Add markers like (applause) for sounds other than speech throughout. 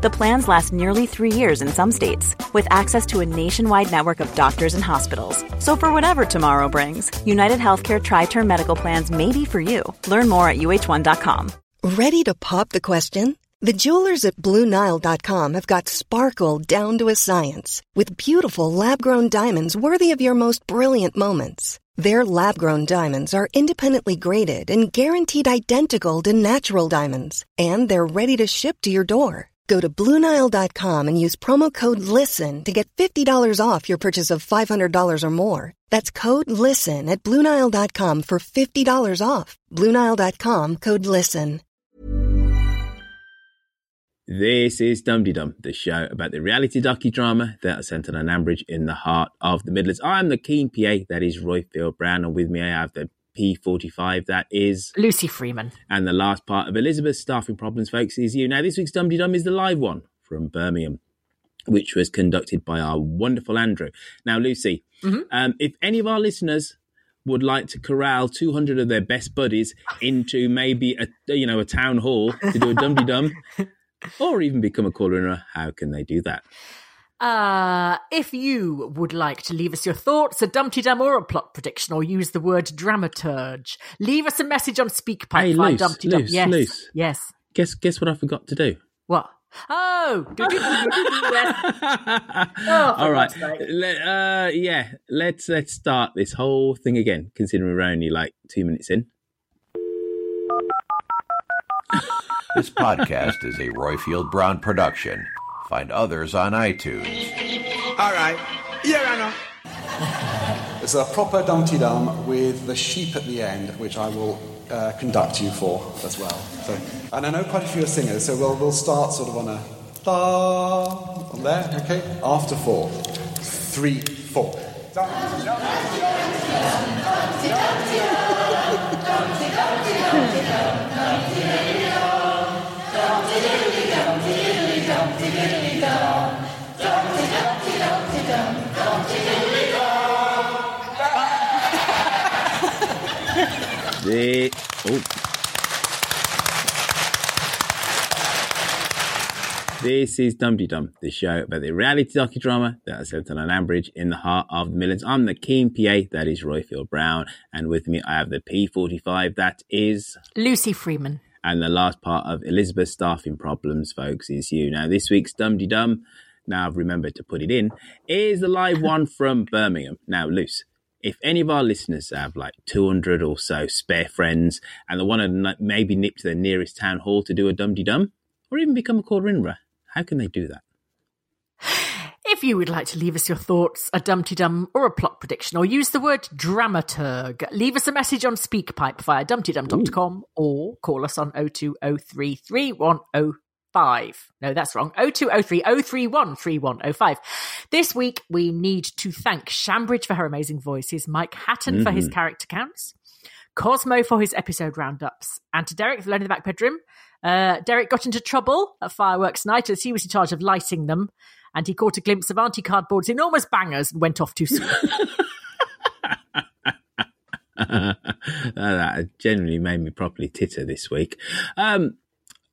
The plans last nearly three years in some states, with access to a nationwide network of doctors and hospitals. So, for whatever tomorrow brings, United Healthcare Tri Term Medical Plans may be for you. Learn more at uh1.com. Ready to pop the question? The jewelers at BlueNile.com have got sparkle down to a science with beautiful lab grown diamonds worthy of your most brilliant moments. Their lab grown diamonds are independently graded and guaranteed identical to natural diamonds, and they're ready to ship to your door. Go to BlueNile.com and use promo code LISTEN to get $50 off your purchase of $500 or more. That's code LISTEN at BlueNile.com for $50 off. BlueNile.com code LISTEN. This is Dum Dum, the show about the reality docudrama that is centered on Ambridge in the heart of the Midlands. I'm the keen PA, that is Roifield Brown, and with me I have the P45, that is Lucy Freeman. And the last part of Elizabeth's staffing problems, folks, is you. Now, this week's Dum Dum is the live one from Birmingham, which was conducted by our wonderful Andrew. Now, Lucy, mm-hmm. um, if any of our listeners would like to corral 200 of their best buddies into maybe a you know a town hall to do a dum dum (laughs) or even become a caller how can they do that? Uh, if you would like to leave us your thoughts, a Dumteedum or a plot prediction, or use the word dramaturge, leave us a message on SpeakPipe hey, via loose, Dumteedum. Yes, loose. yes. Guess guess what I forgot to do. What? Oh, oh all right. Let, uh, yeah, let's let's start this whole thing again. Considering we're only like two minutes in. This podcast is a Roifield Brown production. Find others on iTunes. All right. Yeah, I know. It's a proper Dumteedum with the sheep at the end, which I will uh, conduct you for as well. So, and I know quite a few are singers, so we'll, we'll start sort of on a da on there, okay? After four, three, four. Dumpty, Dumpty, Dumpty, oh. This is Dumteedum, the show about the reality docudrama that is set on an Ambridge in the heart of the Midlands. I'm the keen PA, that is Roifield Brown, and with me I have the P45, that is Lucy Freeman. And the last part of Elizabeth's staffing problems, folks, is you. Now, this week's Dumteedum, now I've remembered to put it in, is the live one (laughs) from Birmingham. Now, Luce, if any of our listeners have like 200 or so spare friends and they want to maybe nip to the nearest town hall to do a dum dum or even become a call how can they do that? (sighs) If you would like to leave us your thoughts, a Dumteedum, or a plot prediction, or use the word dramaturg, leave us a message on SpeakPipe via dumteedum.com or call us on 0203310 five. No, that's wrong. 0203 031 3105. This week, we need to thank Shambridge for her amazing voices, Mike Hatton mm-hmm. for his mm-hmm. character counts, Cosmo for his episode roundups, and to Derek for learning the back bedroom. Uh, Derek got into trouble at fireworks night as he was in charge of lighting them, and he caught a glimpse of Auntie Cardboard's enormous bangers and went off too soon. (laughs) (laughs) that genuinely made me properly titter this week. Um,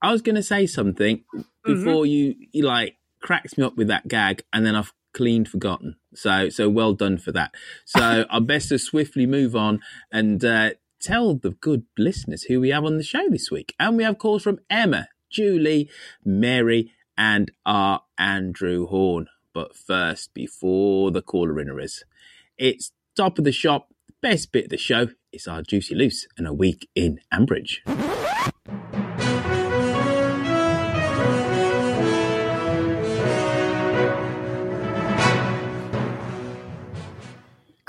I was going to say something before mm-hmm. you, you like cracks me up with that gag, and then I've clean forgotten. So, so well done for that. So, (laughs) I best to swiftly move on and uh, tell the good listeners who we have on the show this week. And we have calls from Emma, Julie, Mary, and our Andrew Horn. But first, before the caller in is, it's top of the shop. The best bit of the show It's our Juicy Loose and a week in Ambridge.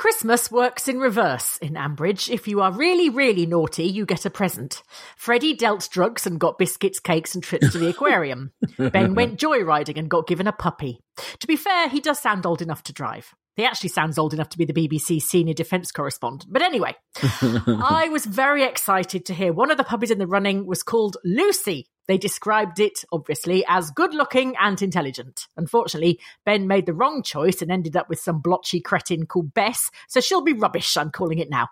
Christmas works in reverse in Ambridge. If you are really, really naughty, you get a present. Freddie dealt drugs and got biscuits, cakes, and trips to the (laughs) aquarium. ben went joyriding and got given a puppy. To be fair, he does sound old enough to drive. He actually sounds old enough to be the BBC senior defence correspondent. But anyway, (laughs) I was very excited to hear one of the puppies in the running was called Lucy. They described it, obviously, as good looking and intelligent. Unfortunately, Ben made the wrong choice and ended up with some blotchy cretin called Bess, so she'll be rubbish, I'm calling it now.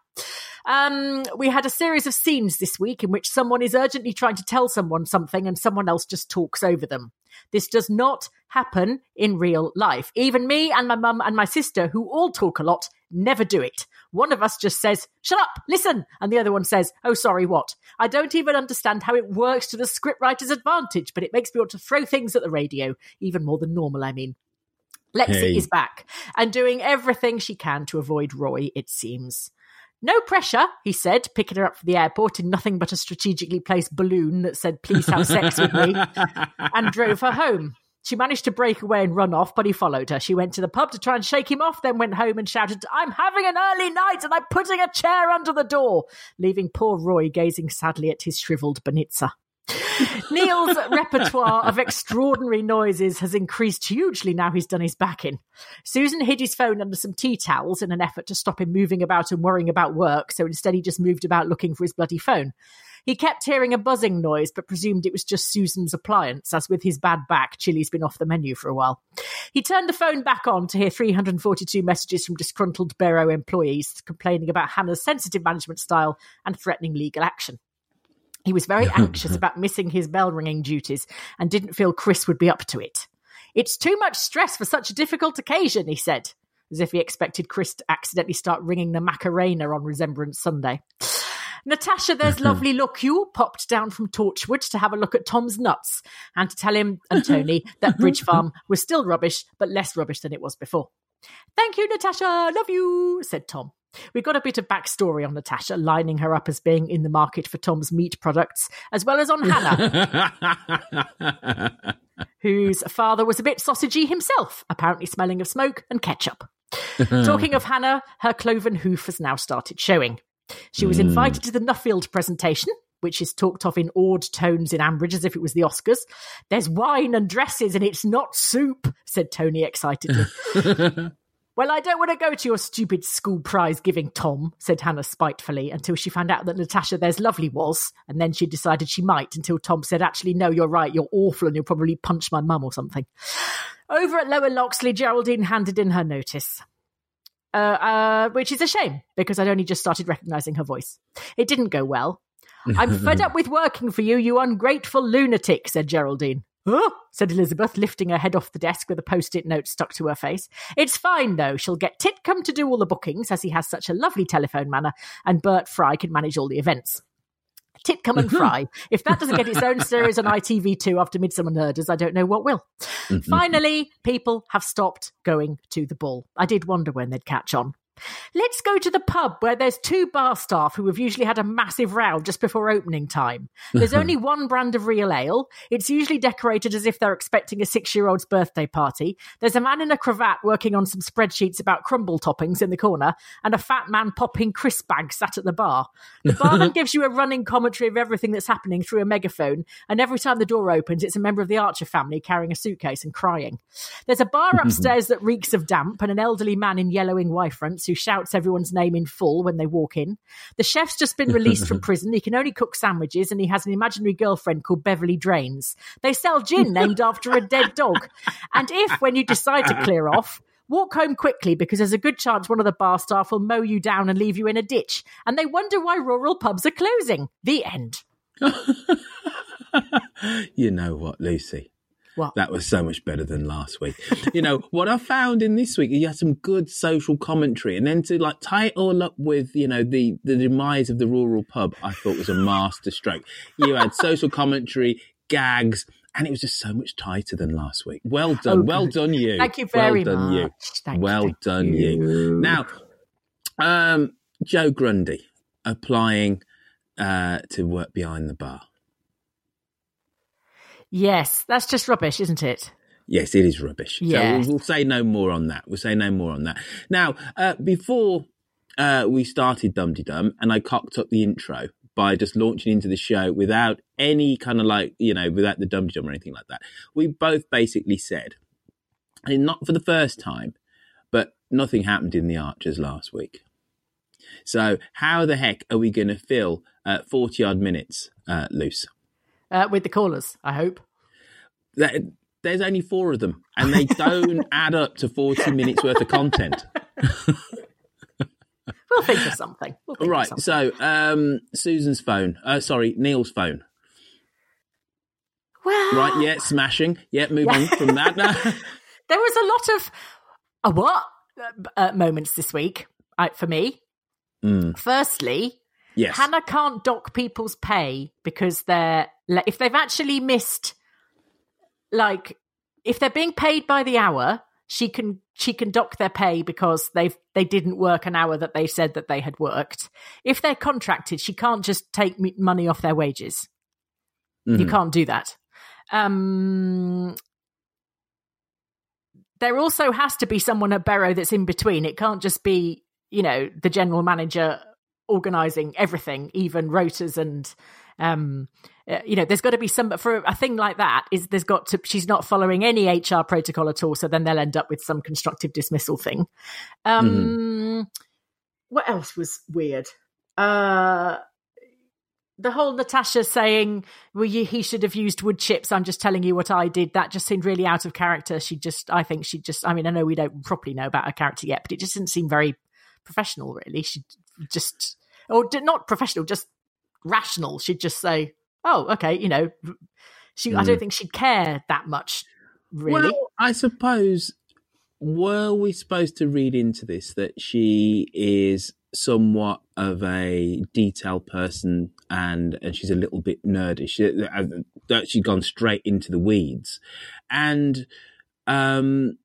Um, we had a series of scenes this week in which someone is urgently trying to tell someone something and someone else just talks over them. This does not happen in real life. Even me and my mum and my sister, who all talk a lot, never do it. One of us just says, shut up, listen. And the other one says, oh, sorry, what? I don't even understand how it works to the scriptwriter's advantage, but it makes me want to throw things at the radio, even more than normal, I mean. Lexi Hey. is back and doing everything she can to avoid Roy, it seems. No pressure, he said, picking her up from the airport in nothing but a strategically placed balloon that said, please have sex with me, (laughs) and drove her home. She managed to break away and run off, but he followed her. She went to the pub to try and shake him off, then went home and shouted, I'm having an early night and I'm putting a chair under the door, leaving poor Roy gazing sadly at his shriveled Benitza. (laughs) Neil's repertoire of extraordinary noises has increased hugely now he's done his back in. Susan hid his phone under some tea towels in an effort to stop him moving about and worrying about work, so instead he just moved about looking for his bloody phone. He kept hearing a buzzing noise, but presumed it was just Susan's appliance, as with his bad back, chili's been off the menu for a while. He turned the phone back on to hear 342 messages from disgruntled Barrow employees complaining about Hannah's sensitive management style and threatening legal action. He was very anxious (laughs) about missing his bell ringing duties and didn't feel Chris would be up to it. It's too much stress for such a difficult occasion, he said, as if he expected Chris to accidentally start ringing the Macarena on Remembrance Sunday. (sighs) Natasha, there's (laughs) lovely look you popped down from Torchwood to have a look at Tom's nuts and to tell him and Tony (laughs) that Bridge Farm was still rubbish, but less rubbish than it was before. Thank you, Natasha. Love you, said Tom. We got a bit of backstory on Natasha, lining her up as being in the market for Tom's meat products, as well as on Hannah, (laughs) whose father was a bit sausagey himself, apparently smelling of smoke and ketchup. Talking of Hannah, her cloven hoof has now started showing. She was hmm. invited to the Nuffield presentation, which is talked of in awed tones in Ambridge as if it was the Oscars. There's wine and dresses, and it's not soup, said Tony excitedly. (laughs) Well, I don't want to go to your stupid school prize giving, Tom, said Hannah spitefully, until she found out that Natasha There's Lovely was, and then she decided she might, until Tom said, Actually, no, you're right, you're awful, and you'll probably punch my mum or something. Over at Lower Loxley, Geraldine handed in her notice. Uh, uh, which is a shame, because I'd only just started recognising her voice. It didn't go well. I'm fed (laughs) up with working for you, you ungrateful lunatic, said Geraldine. Huh? said Elizabeth, lifting her head off the desk with a post it note stuck to her face. It's fine, though. She'll get Titcombe to do all the bookings, as he has such a lovely telephone manner, and Bert Fry can manage all the events. Titcombe and mm-hmm. Fry. If that doesn't get its own series on ITV2 after Midsomer Murders, I don't know what will. Mm-hmm. Finally, people have stopped going to the ball. I did wonder when they'd catch on. Let's go to the pub where there's two bar staff who have usually had a massive row just before opening time. There's (laughs) only one brand of real ale. It's usually decorated as if they're expecting a six year old's birthday party. There's a man in a cravat working on some spreadsheets about crumble toppings in the corner, and a fat man popping crisp bags sat at the bar. The barman (laughs) gives you a running commentary of everything that's happening through a megaphone, and every time the door opens, it's a member of the Archer family carrying a suitcase and crying. There's a bar (laughs) upstairs that reeks of damp, and an elderly man in yellowing Y fronts who shouts everyone's name in full when they walk in. The chef's just been released from (laughs) prison. He can only cook sandwiches, and he has an imaginary girlfriend called Beverly Drains. They sell gin named after a dead dog. And if, when you decide to clear off, Walk home quickly because there's a good chance one of the bar staff will mow you down and leave you in a ditch. And they wonder why rural pubs are closing. The end. (laughs) you know what, Lucy? What? That was so much better than last week. you know, (laughs) what I found in this week, you had some good social commentary. And then to like tie it all up with, you know, the, the demise of the rural pub, I thought was a master stroke. You had social commentary, gags, and it was just so much tighter than last week. Well done. Oh, well done, you. Thank you very well done, much. You. Thank well thank done, you. you. Now, um, Joe Grundy applying uh, to work behind the bar. Yes, that's just rubbish, isn't it? Yes, it is rubbish. So we'll, we'll say no more on that. We'll say no more on that. Now, uh, before uh, we started Dum Dum, and I cocked up the intro by just launching into the show without any kind of like, you know, without the Dum Dum or anything like that. We both basically said, and not for the first time, but nothing happened in the Archers last week. So how the heck are we going to fill uh, 40 odd minutes uh, loose? Uh, with the callers, I hope. That, there's only four of them, and they don't (laughs) add up to 40 minutes worth of content. (laughs) we'll think of something. We'll think right. Of something. So, um, Susan's phone. Uh, sorry, Neil's phone. well, Right. Yeah. Smashing. Yeah. Move on from that. Now. (laughs) There was a lot of a what uh, uh, moments this week uh, for me. Mm, Firstly, yes. Hannah can't dock people's pay because they're if they've actually missed, like if they're being paid by the hour, she can she can dock their pay because they've they didn't work an hour that they said that they had worked. If they're contracted, she can't just take money off their wages. You Mhm. can't do that. Um, there also has to be someone at Barrow that's in between. It can't just be, you know, the general manager organizing everything, even rotors and, um, uh, you know, there's got to be some for a thing like that. Is there's got to she's not following any HR protocol at all, so then they'll end up with some constructive dismissal thing. Um, What else was weird? Uh, the whole Natasha saying, "Well, you, he should have used wood chips." I'm just telling you what I did. That just seemed really out of character. She just, I think she just. I mean, I know we don't properly know about her character yet, but it just didn't seem very professional. Really, she just, or not professional, just rational. She'd just say, "Oh, okay," you know. She, I don't think she'd care that much. Really, Well, I suppose were we supposed to read into this that she is somewhat of a detail person and and she's a little bit nerdy. She, uh, that she's gone straight into the weeds, and um.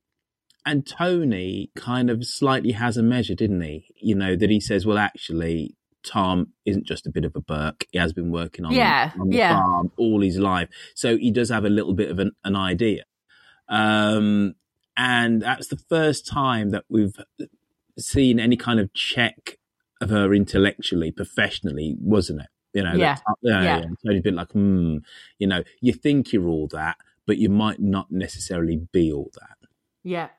And Tony kind of slightly has a measure, didn't he? You know, that he says, well, actually, Tom isn't just a bit of a Burke. He has been working on, Yeah, on the yeah. farm all his life. So he does have a little bit of an, an idea. Um, and that's the first time that we've seen any kind of check of her intellectually, professionally, wasn't it? You know, Yeah, that- yeah, yeah. yeah. Tony's been like, hmm, you know, you think you're all that, but you might not necessarily be all that. yeah.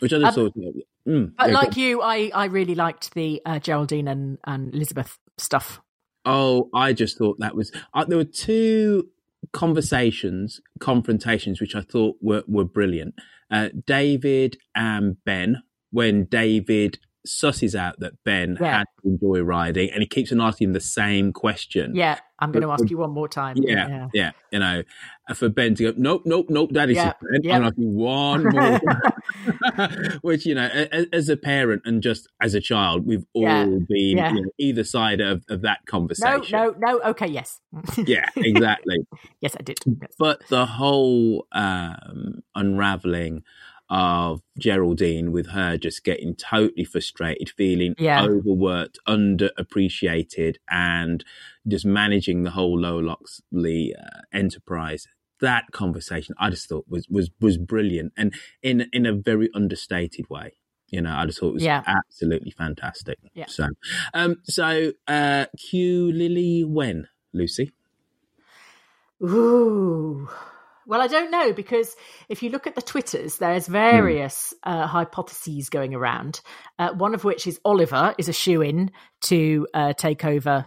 Which I just Um, thought, mm, But yeah, like go- you, I I really liked the uh, Geraldine and and Elizabeth stuff. Oh, I just thought that was. Uh, there were two conversations, confrontations, which I thought were were brilliant. Uh, David and Ben, when David susses out that Ben Yeah. had to enjoy riding, and he keeps on asking the same question. Yeah, I'm going to ask you one more time. Yeah, yeah, you know, uh, for Ben to go, nope, nope, nope, is Yeah, Ben. yeah. I'm asking one more, (laughs) (laughs) which you know, as a parent and just as a child, we've all Yeah, been yeah. you know, either side of, of that conversation. No, no, no. Okay, yes, (laughs) Yeah, exactly. yes, I did. Yes. but the whole um, unraveling of Geraldine with her just getting totally frustrated, feeling Yeah. overworked, underappreciated, and just managing the whole Lower Loxley uh, enterprise. That conversation, I just thought was was was brilliant, and in in a very understated way. You know, I just thought it was Yeah. absolutely fantastic. Yeah. So, um, so uh, cue Lily when Lucy. Ooh. Well, I don't know because if you look at the Twitters, there's various uh, hypotheses going around. Uh, one of which is Oliver is a shoe in to uh, take over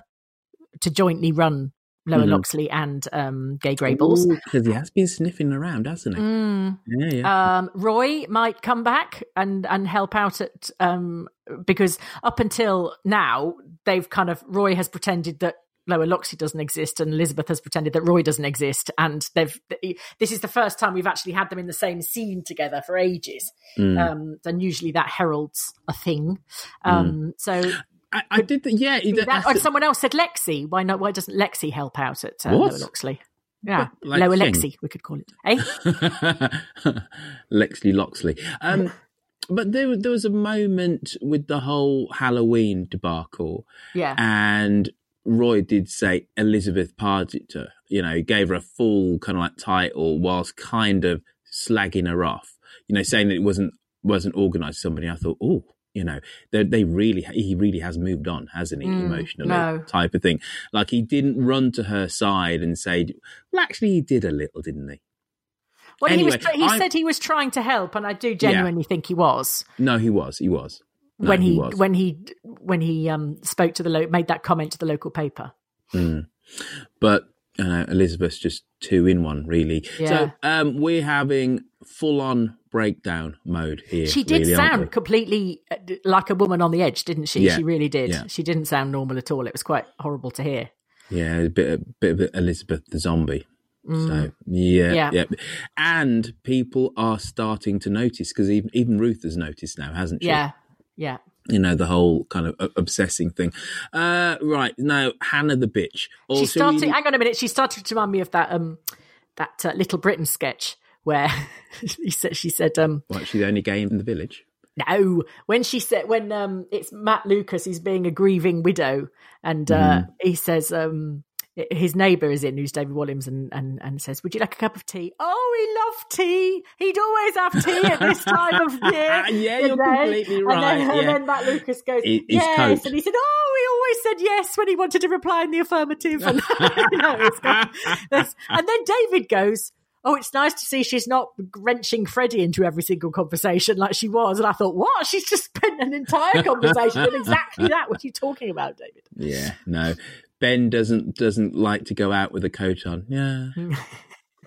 to jointly run Lower Mhm. Loxley and um, Gay Greyballs. because he has been sniffing around, hasn't he? Mm. Yeah, yeah. Um, Roy might come back and and help out at um, because up until now they've kind of Roy has pretended that Lower Loxley doesn't exist and Elizabeth has pretended that Roy doesn't exist and they've this is the first time we've actually had them in the same scene together for ages. Mm. um, and usually that heralds a thing. Um, so I, I did. The, yeah, that, that's or the- someone else said Lexi. Why not why doesn't Lexi help out at uh, Lower Loxley? Yeah Like Lower thing? Lexi we could call it. Eh? (laughs) Lexley Loxley. Um, but there, there was a moment with the whole Halloween debacle, yeah. And Roy did say Elizabeth Pargeter. You know, gave her a full kind of like title whilst kind of slagging her off. You know, saying that it wasn't wasn't organised. Somebody, I thought, oh, you know, they, they really he really has moved on, hasn't he? Mm, emotionally, no. type of thing. Like he didn't run to her side and say, well, actually, he did a little, didn't he? Well, Anyway, he was. He I'm- said he was trying to help, and I do genuinely think he was No, he was. He was. No, when he, when he when he um spoke to the lo- made that comment to the local paper. but you know, Elizabeth's just two in one, really. Yeah. So um, we're having full on breakdown mode here. She did really, sound completely uh, like a woman on the edge, didn't she? Yeah. She really did. Yeah. She didn't sound normal at all. It was quite horrible to hear. Yeah, a bit, a bit of Elizabeth the zombie. So yeah, Mm. Yeah. yeah, and people are starting to notice because even even Ruth has noticed now, hasn't she? Yeah, yeah. you know the whole kind of uh, obsessing thing. Uh, right now, Hannah the bitch. Also, She started. Hang on a minute. She started to remind me of that um that uh, Little Britain sketch where (laughs) he said she said um what, she's the only gay in the village. no when she said when um it's Matt Lucas he's being a grieving widow and uh he says um his neighbour is in, who's David Walliams, and, and, and says, "Would you like a cup of tea?" Oh, he loved tea. He'd always have tea at this time of (laughs) year. Ah, yeah, the you're day." completely And right, then, (laughs) and then Matt Lucas goes, "Yes," coped. and he said, "Oh, he always said yes when he wanted to reply in the affirmative." And, (laughs) you know, it's got- there's- and then David goes. Oh, it's nice to see she's not wrenching Freddie into every single conversation like she was. And I thought, what? She's just spent an entire conversation on exactly that. What are you talking about, David? Yeah, no. Ben doesn't doesn't like to go out with a coat on. Yeah. (laughs)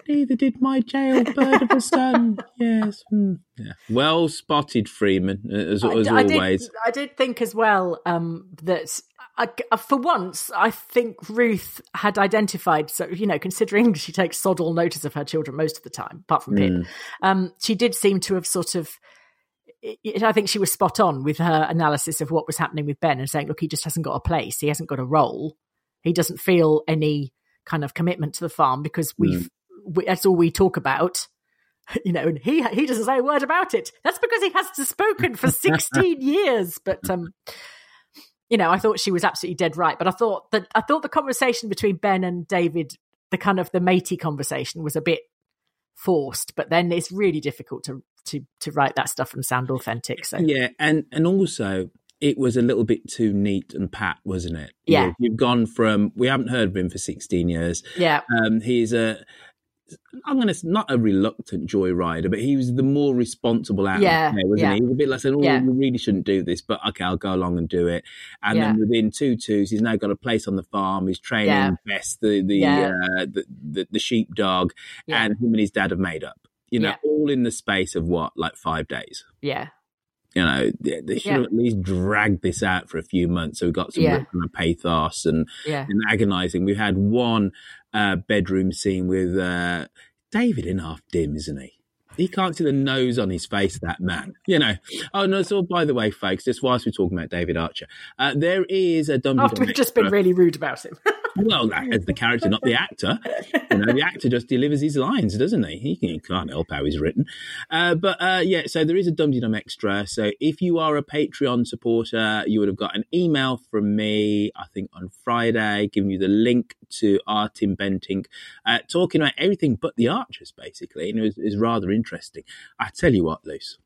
Neither did my jailbird of a son. Yes. hmm. Yeah. Well spotted, Freeman, as, as I, I always. Did, I did think as well um, that I, for once, I think Ruth had identified. So you know, considering she takes sod all notice of her children most of the time, apart from Mm. Um, she did seem to have sort of. I think she was spot on with her analysis of what was happening with Ben and saying, "Look, he just hasn't got a place. He hasn't got a role. He doesn't feel any kind of commitment to the farm because we've we, that's all we talk about." (laughs) you know, and he he doesn't say a word about it. That's because he hasn't spoken for (laughs) sixteen years. But um, you know, I thought she was absolutely dead right. But I thought that I thought the conversation between Ben and David, the kind of the matey conversation, was a bit forced. But then it's really difficult to to to write that stuff and sound authentic. So Yeah, and and also it was a little bit too neat and pat, wasn't it? Yeah. know, you've gone from we haven't heard of him for sixteen years. yeah, Um, he's a I'm going to not a reluctant joyrider, but he was the more responsible out Yeah, there, wasn't yeah. he? He was a bit like saying, "Oh, Yeah. you really shouldn't do this," but okay, I'll go along and do it. And then within two twos, he's now got a place on the farm. He's training Yeah. Bess, the the, Yeah. uh, the the the sheepdog, Yeah. and him and his dad have made up. You know, Yeah. all in the space of what, like five days yeah, you know, they, they should Yeah. have at least dragged this out for a few months. So we got some Yeah. kind of pathos and, yeah. and agonizing. We've had one uh, bedroom scene with uh, David in half dim, isn't he? He can't see the nose on his face, that man. You know. Oh, no, so by the way, folks, just whilst we're talking about David Archer, uh, there is a Dum After we've just been really rude about him. (laughs) well, as the character, not the actor. You know, the actor just delivers his lines, doesn't he? He, he can't help how he's written. Uh, but uh, yeah, so there is a Dum Dum extra. So if you are a Patreon supporter, you would have got an email from me, I think on Friday, giving you the link to our Tim Bentinck, uh, talking about everything but the Archers, basically. And it was, it was rather interesting. I tell you what, Luce,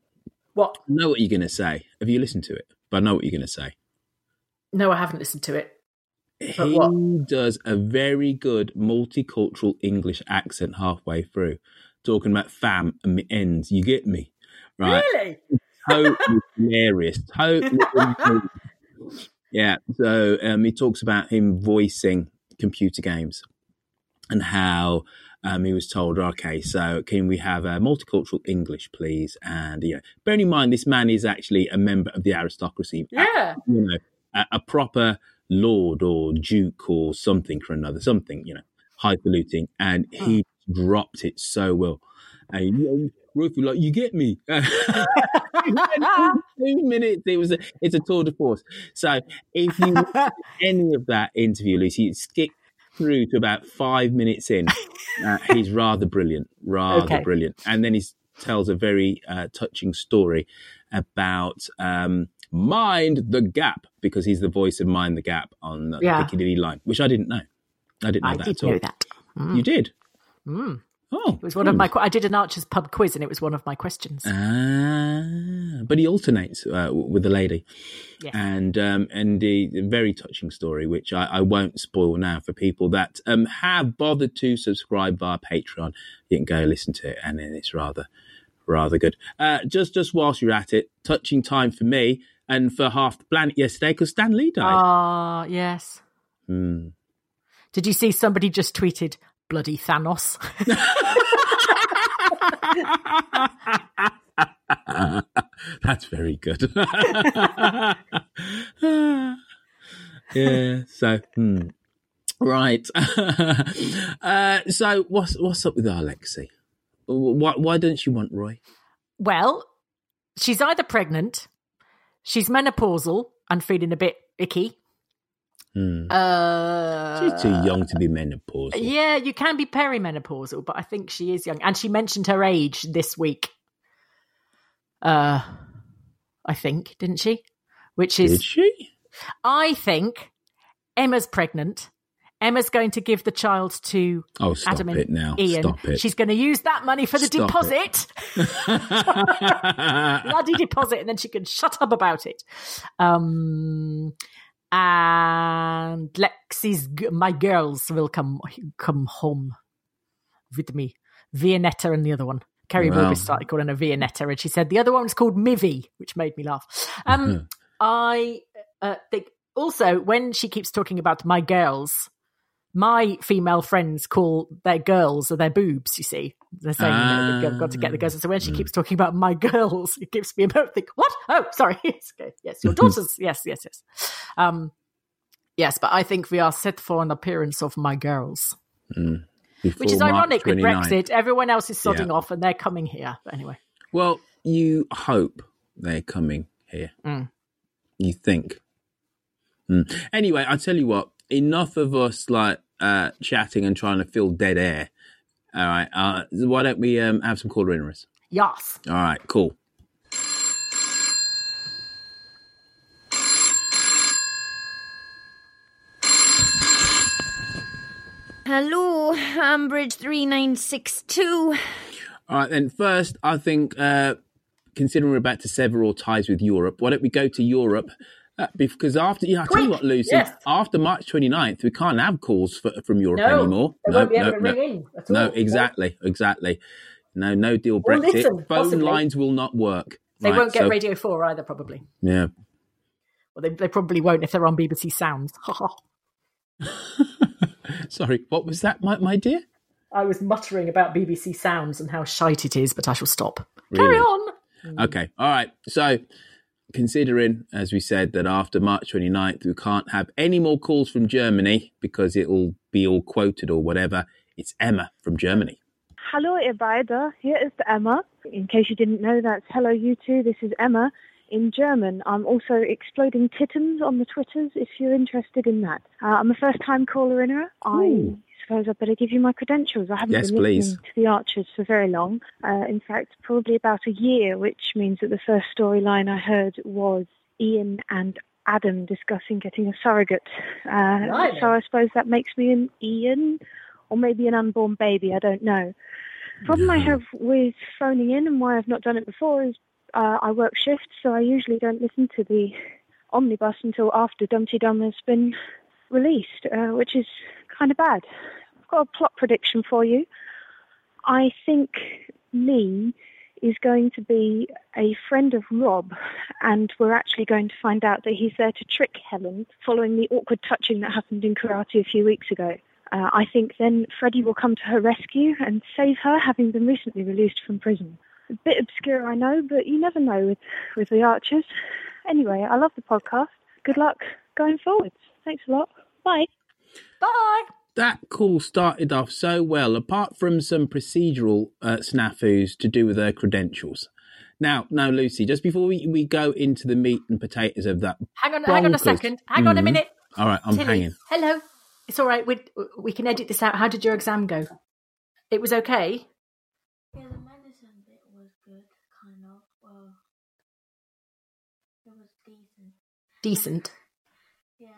what? I know what you're going to say. Have you listened to it? But I know what you're going to say. No, I haven't listened to it. He does a very good multicultural English accent halfway through, talking about fam and ends. You get me, right? Really? Totally hilarious. Totally. (laughs) yeah. So um, he talks about him voicing computer games and how. Um, he was told, okay, so can we have a multicultural English, please? And you know, bearing in mind, this man is actually a member of the aristocracy. Yeah. you know, a, a proper lord or duke or something or another, something, you know, highfalutin, and he dropped it so well. And you know, Ruthie, like, you get me. (laughs) Two minutes. It was a, it's a tour de force. So if you (laughs) any of that interview, Lucy, skip through to about five minutes in. Uh, he's rather brilliant, rather Okay. brilliant, and then he tells a very uh, touching story about um, Mind the Gap because he's the voice of Mind the Gap on the Yeah. Piccadilly line, which I didn't know. I didn't know I that did at all. know that. You did. Mm. Oh, It was one of my. I did an Archer's pub quiz, and it was one of my questions. Ah, but he alternates uh, with the lady, Yes. and um, and a very touching story, which I, I won't spoil now for people that um, have bothered to subscribe via Patreon. You can go listen to it, and then it's rather rather good. Uh, just just whilst you're at it, touching time for me and for half the planet yesterday because Stan Lee died. Ah, yes. Hmm. Did you see somebody just tweeted bloody Thanos? (laughs) That's very good. (laughs) yeah. So, hmm. right. (laughs) uh, so, what's what's up with Alexi? Why why don't you want Roy? well, she's either pregnant, she's menopausal and feeling a bit icky. Hmm. Uh, She's too young to be menopausal. Yeah, you can be perimenopausal, but I think she is young. And she mentioned her age this week. Uh I think, didn't she? Which is Did she? I think Emma's pregnant. Emma's going to give the child to Oh, stop Adam and it now! Ian. Stop it! She's going to use that money for the Stop deposit. (laughs) Bloody deposit, and then she can shut up about it. Um, and Lexi's, my girls will come come home with me. Vianetta and the other one. Kerry Wow. Started calling her Vianetta, and she said the other one's called Mivy, which made me laugh. Mm-hmm. Um, I uh, think also when she keeps talking about my girls, my female friends call their girls or their boobs. You see, they're saying you know, got to get the girls. So when she keeps talking about my girls, it gives me a moment. Think what? Oh, sorry. (laughs) Yes, okay. yes, your (laughs) daughters. yes, yes, yes. Um, yes, but I think we are set for an appearance of my girls, Before which is March ironic with Brexit. Everyone else is sodding Yeah. off, and they're coming here. But anyway, Well, you hope they're coming here. Mm. You think. Hmm. Anyway, I tell you what. Enough of us like uh, chatting and trying to fill dead air. All right. Uh, why don't we um, have some caller inners? yes. All right. Cool. Hello, Ambridge 3962. All right. Then first, I think uh, considering we're about to sever all ties with Europe, why don't we go to Europe? Uh, because after, yeah, I tell you what, Lucy, yes. after March 29th, we can't have calls for, from Europe No, anymore. no, won't be able no, no. ring in at No, all. exactly, exactly. No, no deal Brexit. listen, Phone possibly. lines will not work. They Right, won't get so- Radio 4 either, probably. Yeah. Well, they, they probably won't if they're on BBC Sounds. (laughs) Sorry, what was that, my, my dear? I was muttering about BBC Sounds and how shite it is, but I shall stop. Really? Carry on. Okay, all right. So, considering, as we said, that after March 29th, we can't have any more calls from Germany because it'll be all quoted or whatever, it's Emma from Germany. Hello, ihr beide, hier ist Emma. In case you didn't know that, hello you two, this is Emma in German. I'm also exploding tittens on the Twitters if you're interested in that. Uh, I'm a first time caller in her. I. suppose I better give you my credentials. I haven't Yes, been please. listening to the Archers for very long. Uh, in fact, probably about a year, which means that the first storyline I heard was Ian and Adam discussing getting a surrogate. Uh, Right. so I suppose that makes me an Ian or maybe an unborn baby, I don't know. The Problem I have with phoning in and why I've not done it before is uh, I work shifts, so I usually don't listen to the omnibus until after Dumteedum has been released, uh, which is kind of bad. I've got a plot prediction for you. I think Lee is going to be a friend of Rob, and we're actually going to find out that he's there to trick Helen following the awkward touching that happened in karate a few weeks ago. Uh, I think then Freddie will come to her rescue and save her, having been recently released from prison. A bit obscure, I know, but you never know with, with the Archers. Anyway, I love the podcast. Good luck going forwards. Thanks a lot. Bye. Bye. That call started off so well, apart from some procedural uh, snafus to do with her credentials. Now, now, Lucy, just before we, we go into the meat and potatoes of that, Hang on, hang on a second. Hang on a Mhm. minute. all right, I'm Tilly, hanging. hello. It's all right. We we can edit this out. How did your exam go? It was okay. Yeah, the medicine bit was good, kind of. Well, it was decent. Decent. Yeah.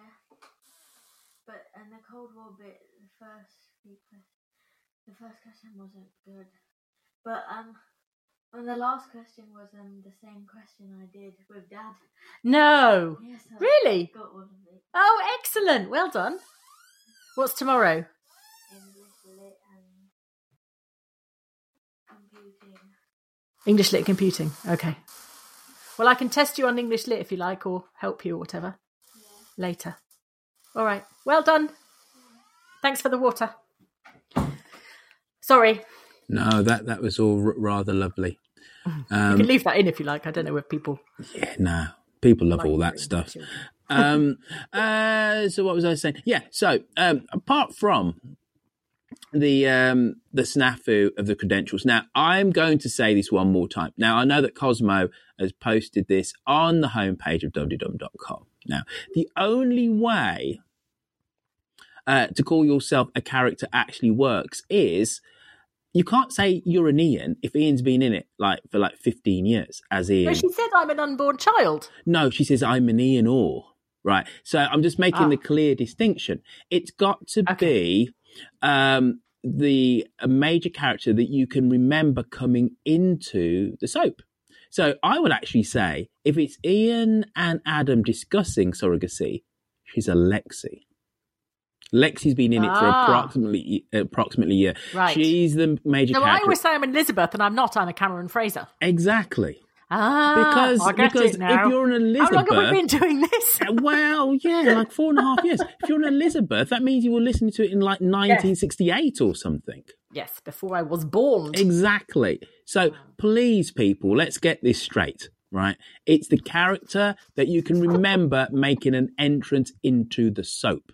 But, and the Cold War bit, the first few questions, the first question wasn't good, but um, and the last question was um the same question I did with Dad. No. Yes, I Really? got all of it. Oh, excellent. Well done. What's tomorrow? English, lit, and computing. English lit computing. Okay. Well, I can test you on English lit if you like, or help you or whatever later. All right. Well done. Thanks for the water. Sorry. No, that that was all r- rather lovely. (laughs) you Um, can leave that in if you like. I don't know if people. yeah, no, people love all that stuff. um, (laughs) uh, so what was I saying? Yeah. So um, apart from the um, the snafu of the credentials, now I'm going to say this one more time. Now I know that Cosmo has posted this on the homepage of dumteedum.com. Now the only way uh, to call yourself a character actually works is you can't say you're an Ian if Ian's been in it like for like 15 years as Ian. No, she said I'm an unborn child. No, she says I'm an Ian Orr. Right. So I'm just making Ah. the clear distinction. It's got to Okay. be um, the a major character that you can remember coming into the soap. So I would actually say if it's Ian and Adam discussing surrogacy, she's a Lexi. Lexi's been in it for Ah. approximately approximately a year. Right. She's the major No, I character. always say I'm Elizabeth, and I'm not. I'm a Cameron Fraser. exactly. Ah, Because I because if you're an Elizabeth, How long have we been doing this? Uh, Well, yeah, like four and a half years. If you're an Elizabeth, that means you were listening to it in like 1968 or something. yes, before I was born. Exactly. So please, people, let's get this straight, right? It's the character that you can remember making an entrance into the soap.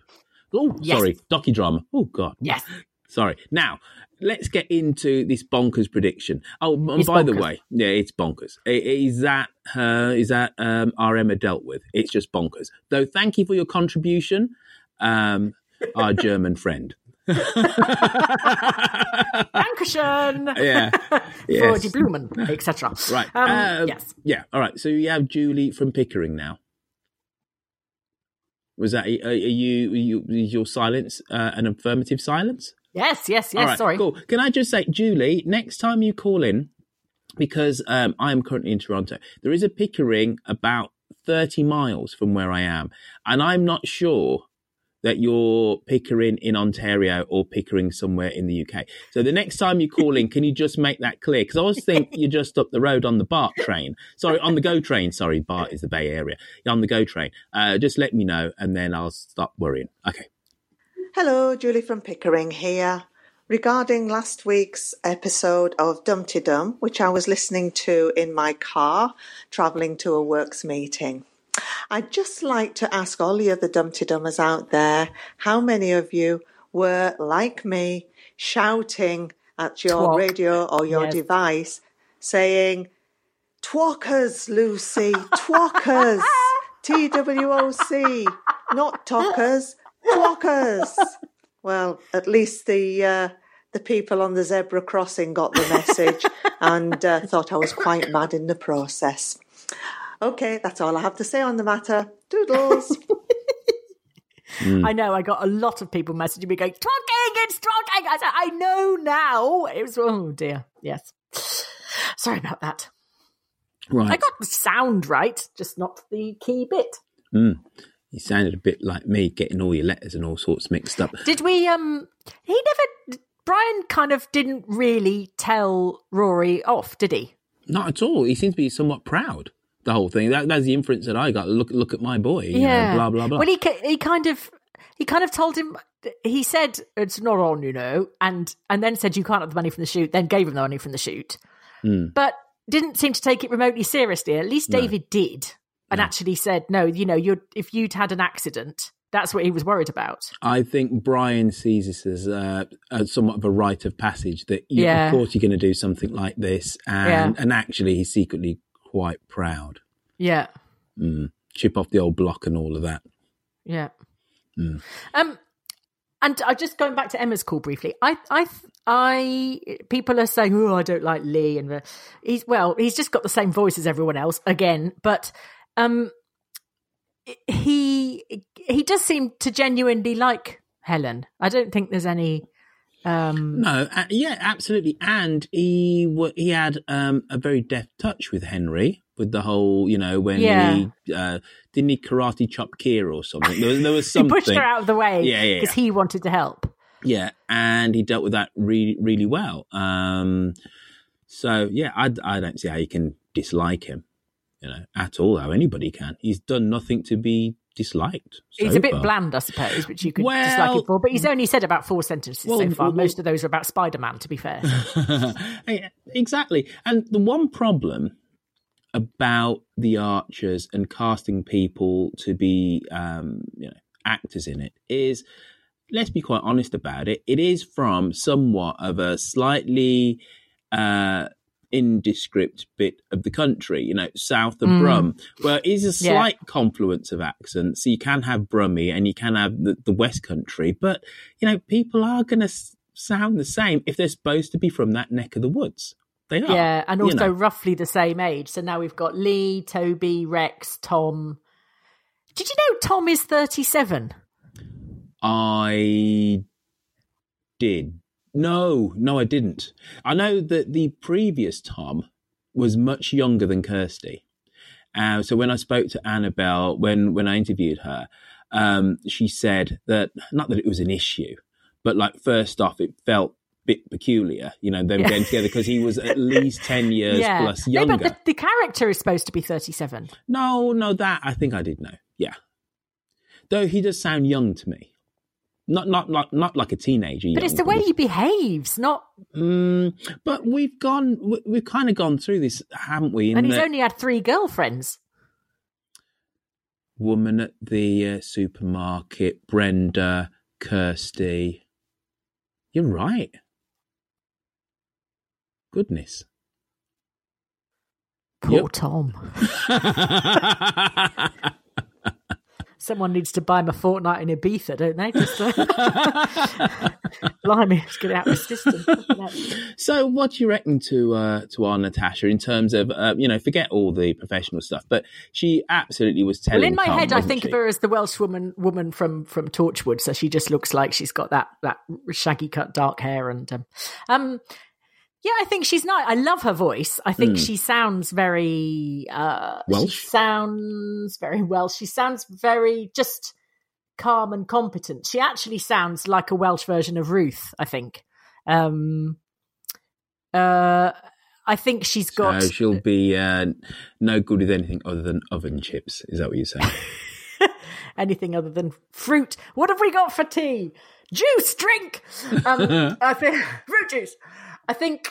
Oh, Yes. sorry, docudrama. Oh, God. Yes. (gasps) Sorry. Now, let's get into this bonkers prediction. Oh, and It's by the way, yeah, it's bonkers. Is that her? Is that um, our Emma dealt with? It's just bonkers. Though, thank you for your contribution, um, (laughs) our German friend. (laughs) Dankeschön. (laughs) Yeah. For Yes. die Blumen, etc. Right. Um, um, yes. Yeah. All right. So you have Julie from Pickering now. Was that are, you? Are you is your silence uh, an affirmative silence? Yes, yes, yes. Right, sorry. Cool. Can I just say, Julie, next time you call in, because um, I am currently in Toronto, there is a Pickering about 30 miles from where I am. And I'm not sure that you're Pickering in Ontario or Pickering somewhere in the UK. So the next time you call in, can you just make that clear? Because I always think (laughs) you're just up the road on the BART train. Sorry, on the GO train. Sorry, BART is the Bay Area. You're on the GO train. Uh, just let me know and then I'll stop worrying. Okay. Hello, Julie from Pickering here. Regarding last week's episode of Dumteedum, which I was listening to in my car travelling to a works meeting, I'd just like to ask all the other Dumpty Dummers out there how many of you were, like me, shouting at your Twok. radio or your Yes. device saying, Twockers, Lucy, twockers, (laughs) T W O C, not talkers, twockers. Well, at least the uh, the people on the zebra crossing got the message and uh, thought I was quite mad in the process. Okay, that's all I have to say on the matter. Doodles. (laughs) I know. I got a lot of people messaging me going, "Talking, it's talking." I said, "I know now." It was oh dear. Yes. Sorry about that. Right. I got the sound right, just not the key bit. Mm. You sounded a bit like me, getting all your letters and all sorts mixed up. Did we? Um, he never. Brian kind of didn't really tell Rory off, did he? Not at all. He seems to be somewhat proud. The whole thing. That, that's the inference that I got. Look, look at my boy. You know, blah blah blah. Well, he he kind of he kind of told him. He said it's not on, you know, and and then said you can't have the money from the shoot. Then gave him the money from the shoot, Mm. but didn't seem to take it remotely seriously. At least No. David did, and actually said no. You know, you're if you'd had an accident, that's what he was worried about. I think Brian sees this as uh, as somewhat of a rite of passage. That you, Yeah. of course you're going to do something like this, and Yeah. and actually he's secretly quite proud. Yeah, Mm. Chip off the old block and all of that. yeah. Mm. Um, and I just going back to Emma's call briefly. I, I, I. People are saying, "Oh, I don't like Lee," and uh, he's well, he's just got the same voice as everyone else again. But um, he he does seem to genuinely like Helen. I don't think there's any Um, No, uh, yeah, absolutely. And he he had um, a very deft touch with Henry with the whole, you know, when Yeah. he uh, didn't he karate chop Kira or something. There was, there was (laughs) he something. pushed her out of the way Yeah, yeah, because yeah. he wanted to help. Yeah, and he dealt with that really, really well. Um, so yeah, I, I don't see how you can dislike him, you know, at all. How anybody can. He's done nothing to be disliked. He's a bit far. bland, I suppose, which you could Well- dislike him for. But he's only said about four sentences Well, so far. well- Most of those are about Spider Man, to be fair. (laughs) Exactly. And the one problem about the Archers and casting people to be, um, you know, actors in it is, let's be quite honest about it. It is from somewhat of a slightly uh, indescript bit of the country, you know, south of Mm. Brum, where it is a Yeah. slight confluence of accents. So you can have Brummy and you can have the, the West Country, but you know, people are going to sound the same if they're supposed to be from that neck of the woods. They are. yeah, and you also know. roughly the same age. So now we've got Lee, Toby, Rex, Tom. Did you know Tom is 37? I did. No, no, I didn't. I know that the previous Tom was much younger than Kirsty. Uh, so when I spoke to Annabelle, when when I interviewed her, um, she said that not that it was an issue, but like first off, it felt a bit peculiar, you know, them Yeah. getting together because he was at (laughs) least ten years yeah. plus No, younger. but the, the character is supposed to be 37. No, no, that I think I did know. Yeah, though he does sound young to me. Not, not, not, not like a teenager. But it's the way he behaves, not. Mm, but we've gone, we- we've kind of gone through this, haven't we? And he's that only had three girlfriends. woman at the uh, supermarket, Brenda, Kirsty. You're right. Goodness. Poor Yep. Tom. (laughs) (laughs) Someone needs to buy him a fortnight in Ibiza, don't they? Just uh, (laughs) blimey, let's get out of the system. so, what do you reckon to uh, to our Natasha in terms of uh, you know forget all the professional stuff, but she absolutely was telling. Well, in my Tom, head, I think she? of her as the Welsh woman woman from from Torchwood. So she just looks like she's got that that shaggy cut dark hair and um, um yeah, I think she's nice. I love her voice. I think Mm. she sounds very uh Welsh? She sounds very Welsh. She sounds very just calm and competent. She actually sounds like a Welsh version of Ruth. I think. Um. Uh. I think she's got. So she'll be uh, no good with anything other than oven chips. Is that what you're saying? (laughs) anything other than fruit. What have we got for tea? Juice, drink. Um, (laughs) I think fruit juice. I think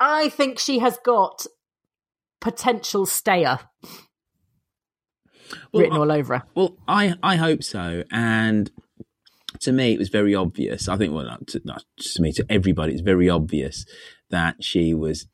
I think she has got potential stayer written all over her. Well, I I hope so. And to me, it was very obvious. I think, well, not to, not to me, to everybody, it's very obvious that she was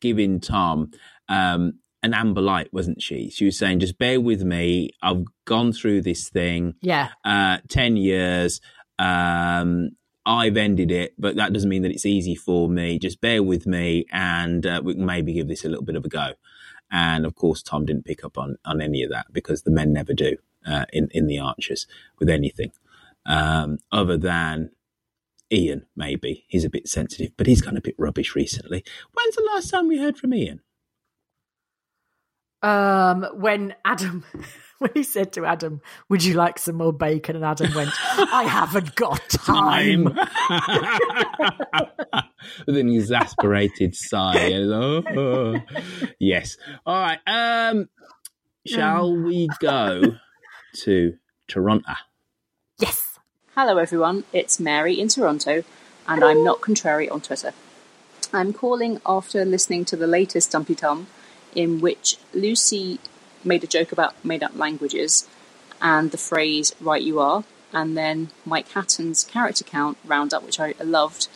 giving Tom um, an amber light, wasn't she? She was saying, "Just bear with me. I've gone through this thing. Yeah. uh, ten years." Um, I've ended it, but that doesn't mean that it's easy for me. Just bear with me, and uh, we can maybe give this a little bit of a go. And of course, Tom didn't pick up on, on any of that because the men never do uh, in in the Archers with anything um, other than Ian. Maybe he's a bit sensitive, but he's gone a bit rubbish recently. When's the last time we heard from Ian? Um, when Adam, (laughs) when he said to Adam, "Would you like some more bacon?" and Adam went, "I haven't got (laughs) time." (laughs) with an exasperated sigh. And, oh, yes. All right. Um, shall we go to Toronto? Yes. Hello, everyone. It's Mary in Toronto, and I'm not contrary on Twitter. I'm calling after listening to the latest Dumteedum, in which Lucy made a joke about made up languages and the phrase right you are, and then Mike Hatton's character count roundup, which I loved,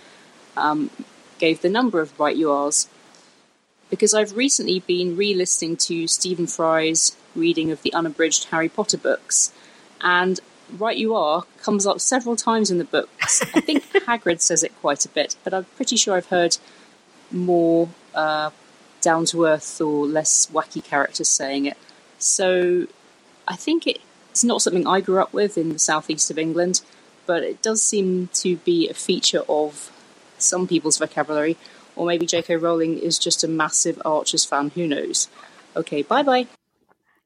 um, gave the number of right you are's. Because I've recently been re listening to Stephen Fry's reading of the unabridged Harry Potter books, and right you are comes up several times in the books. I think (laughs) Hagrid says it quite a bit, but I'm pretty sure I've heard more uh, down to earth or less wacky characters saying it. So I think it's not something I grew up with in the southeast of England, but it does seem to be a feature of some people's vocabulary, or maybe J.K. Rowling is just a massive Archers fan. Who knows? Okay, bye bye.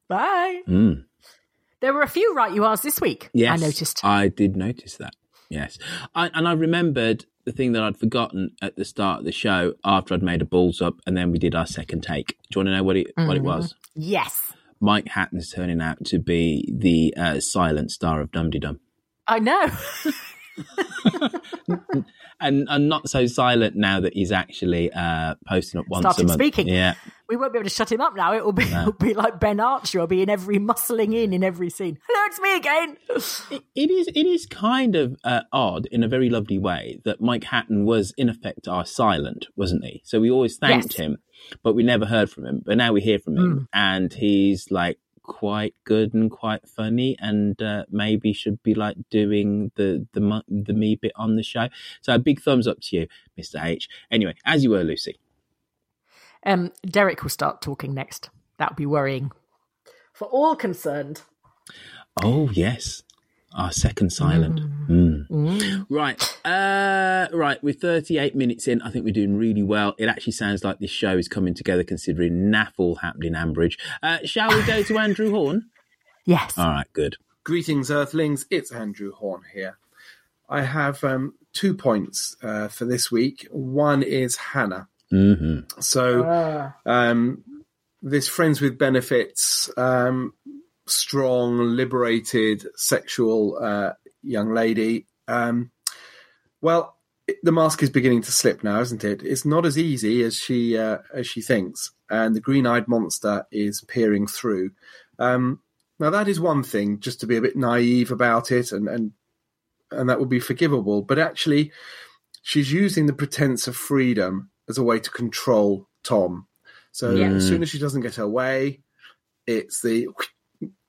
Bye. Mm. There were a few right you asked this week. Yes, I noticed. I did notice that. Yes, I, and I remembered the thing that I'd forgotten at the start of the show after I'd made a balls up, and then we did our second take. Do you want to know what it what it was? Yes, Mike Hatton's turning out to be the uh, silent star of Dum Dum. I know. (laughs) and and not so silent now that he's actually uh, posting up once Started a month. speaking. Yeah, we won't be able to shut him up now. It will be, (laughs) it'll be like Ben Archer. will be in every muscling in in every scene. (laughs) Hello, it's me again. it, it is. It is kind of uh, odd in a very lovely way that Mike Hatton was in effect our silent, wasn't he? So we always thanked Yes. him, but we never heard from him. But now we hear from him, and he's like quite good and quite funny, and uh, maybe should be like doing the the the me bit on the show. So a big thumbs up to you, Mister H. Anyway, as you were, Lucy. Um, Derek will start talking next. That would be worrying for all concerned. Oh yes, our second silent. Mm. Right, uh, right. We're 38 minutes in. I think we're doing really well. It actually sounds like this show is coming together, considering naffle happened in Ambridge. Uh, shall we go to Andrew Horn? (laughs) Yes. All right, good. Greetings, Earthlings. It's Andrew Horn here. I have um, two points uh, for this week. One is Hannah. hmm So, um, this Friends with Benefits, um, strong, liberated, sexual uh, young lady. Um, well, it- the mask is beginning to slip now, isn't it? It's not as easy as she uh, as she thinks, and the green-eyed monster is peering through. Um, now, that is one thing, just to be a bit naive about it, and and and that would be forgivable. But actually, she's using the pretense of freedom as a way to control Tom. So Yeah. as soon as she doesn't get her way, it's the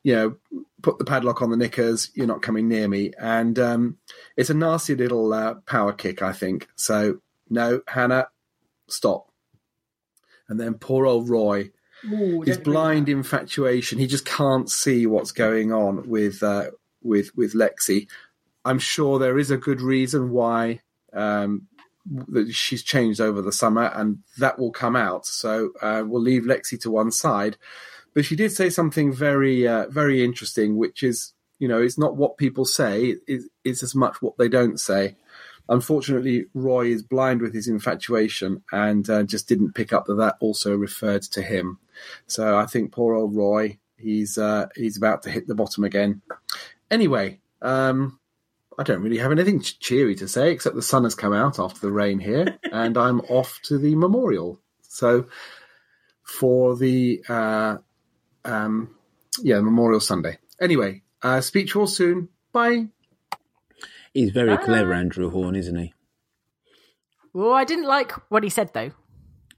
you know put the padlock on the knickers. You're not coming near me, and um, it's a nasty little uh, power kick, I think. So no, Hannah, stop. And then poor old Roy, his blind infatuation. He just can't see what's going on with uh, with with Lexi. I'm sure there is a good reason why um, that she's changed over the summer, and that will come out. So uh, we'll leave Lexi to one side. But she did say something very uh, very interesting, which is you know it's not what people say; it, it's as much what they don't say. Unfortunately, Roy is blind with his infatuation and uh, just didn't pick up that that also referred to him. So I think poor old Roy, he's uh, he's about to hit the bottom again. Anyway, um, I don't really have anything cheery to say except the sun has come out after the rain here, (laughs) and I'm off to the memorial. So for the uh, um, yeah Memorial Sunday. Anyway, uh, speak to all soon. Bye. He's very Bye. clever, Andrew Horn, isn't he? Well, I didn't like what he said though.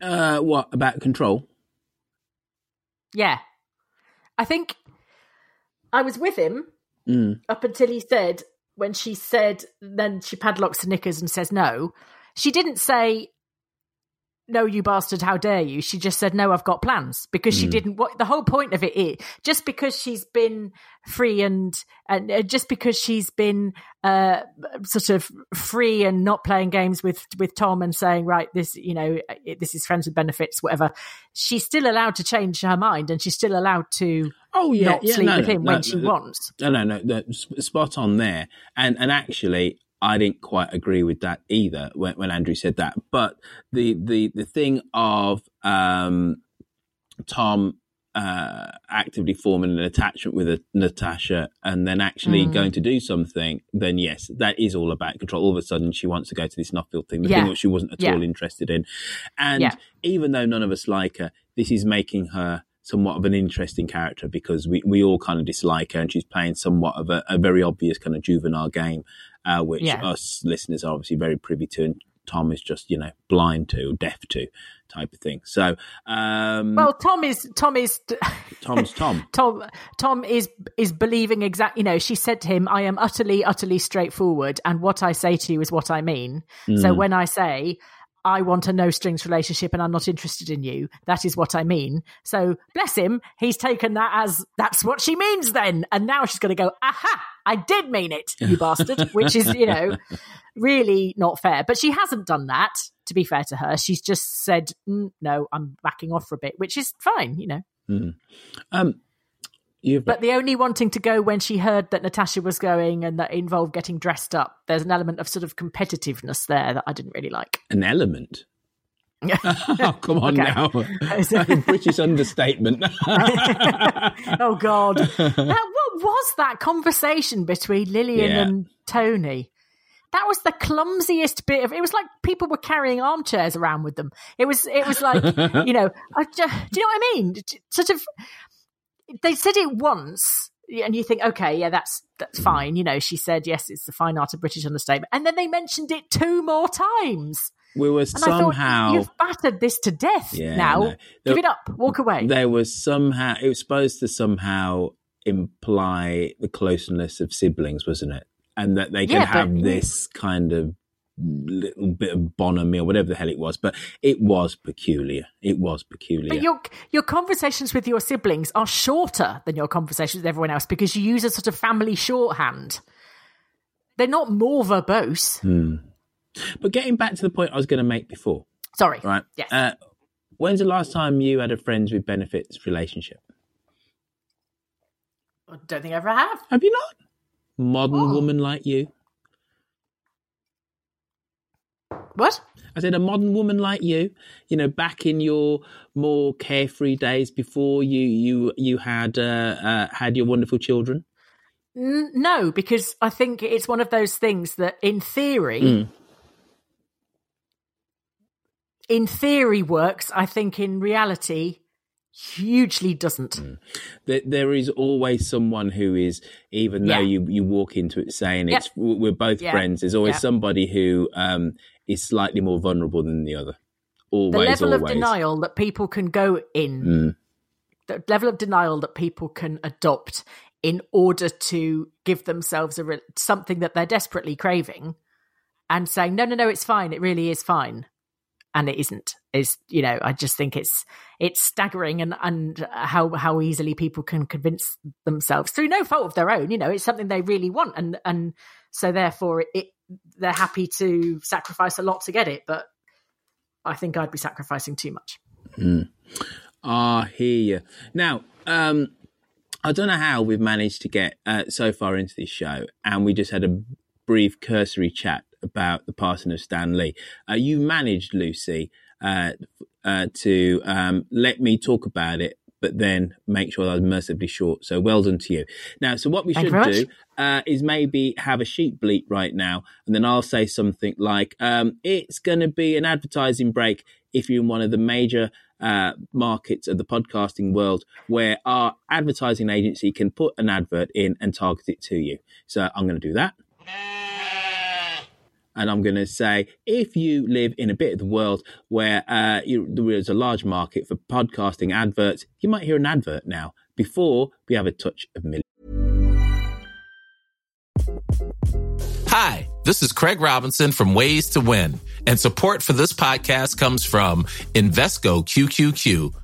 Uh, what about control? Yeah. I think I was with him Mm. up until he said, when she said, then she padlocks the knickers and says no. She didn't say, no, you bastard, how dare you? She just said, no, I've got plans because she Mm. didn't. What the whole point of it is just because she's been free and, and uh, just because she's been uh, sort of free and not playing games with, with Tom and saying, right, this, you know, it, this is friends with benefits, whatever. She's still allowed to change her mind and she's still allowed to Oh yeah, not yeah, sleep no, with him no, when she no, wants. No, no, no, no, spot on there. And and actually, I didn't quite agree with that either when, when Andrew said that. But the the the thing of um, Tom uh, actively forming an attachment with a, Natasha and then actually Mm. going to do something, then yes, that is all about control. All of a sudden, she wants to go to this Nuffield thing, the Yeah. thing that she wasn't at Yeah. all interested in. And Yeah. even though none of us like her, this is making her somewhat of an interesting character because we, we all kind of dislike her and she's playing somewhat of a, a very obvious kind of juvenile game, uh, which Yeah. us listeners are obviously very privy to and Tom is just, you know, blind to, deaf to type of thing. So, um, Well, Tom is Tom is (laughs) Tom's Tom. Tom Tom is is believing exactly. You know, she said to him, "I am utterly, utterly straightforward, and what I say to you is what I mean." So Mm. when I say I want a no strings relationship and I'm not interested in you. That is what I mean. So bless him. He's taken that as that's what she means then. And now she's going to go, aha, I did mean it, you (laughs) bastard, which is, you know, really not fair. But she hasn't done that, to be fair to her. She's just said, mm, no, I'm backing off for a bit, which is fine, you know. Mm. Um, You've but the only wanting to go when she heard that Natasha was going and that involved getting dressed up. There's an element of sort of competitiveness there that I didn't really like. An element? oh, (laughs) (laughs) come on now. British (laughs) understatement. oh, God. That, what was that conversation between Lilian yeah. and Tony? That was the clumsiest bit of it. Was like people were carrying armchairs around with them. It was. It was like you know. I, do you know what I mean? Sort of they said it once and you think, okay, yeah, that's that's mm. fine. You know, she said, yes, it's the fine art of British understatement, and then they mentioned it two more times. We were and somehow thought, you've battered this to death. Yeah, now no. give it up, walk away. There was somehow it was supposed to somehow imply the closeness of siblings, wasn't it? And that they can Yeah, have but- this kind of little bit of bonhomie or whatever the hell it was. But it was peculiar. It was peculiar. But your your conversations with your siblings are shorter than your conversations with everyone else because you use a sort of family shorthand. They're not more verbose. Hmm. But getting back to the point I was going to make before, Sorry. right? Yes. Uh, when's the last time you had a friends with benefits relationship? I don't think I ever have. Have you not? Modern Oh. woman like you. What? I said a modern woman like you, you know, back in your more carefree days before you you you had uh, uh, had your wonderful children. No, because I think it's one of those things that, in theory, Mm. in theory works. I think in reality, hugely doesn't. There, there is always someone who is, even though you you walk into it saying Yep. it's we're both Yeah. friends. There's always Yeah. somebody who um, is slightly more vulnerable than the other. Always, the level always. of denial that people can go in, Mm. the level of denial that people can adopt in order to give themselves a re- something that they're desperately craving, and saying, "No, no, no, it's fine. It really is fine." and it isn't is you know i just think it's it's staggering and and how how easily people can convince themselves through no fault of their own you know it's something they really want and and so therefore it, it they're happy to sacrifice a lot to get it but i think i'd be sacrificing too much Mm. Hear you. Now, um, I don't know how we've managed to get uh, so far into this show, and we just had a brief cursory chat about the passing of Stan Lee. Uh, you managed, Lucy, uh, uh, to um, let me talk about it, but then make sure that I was mercifully short. So well done to you. Now, so what we Thank should do uh, is maybe have a sheep bleep right now, and then I'll say something like, um, "It's going to be an advertising break if you're in one of the major uh, markets of the podcasting world where our advertising agency can put an advert in and target it to you." So I'm going to do that. And I'm going to say, if you live in a bit of the world where uh, you, there is a large market for podcasting adverts, you might hear an advert now before we have a touch of million. Hi, this is Craig Robinson from Ways to Win, and support for this podcast comes from Invesco QQQ,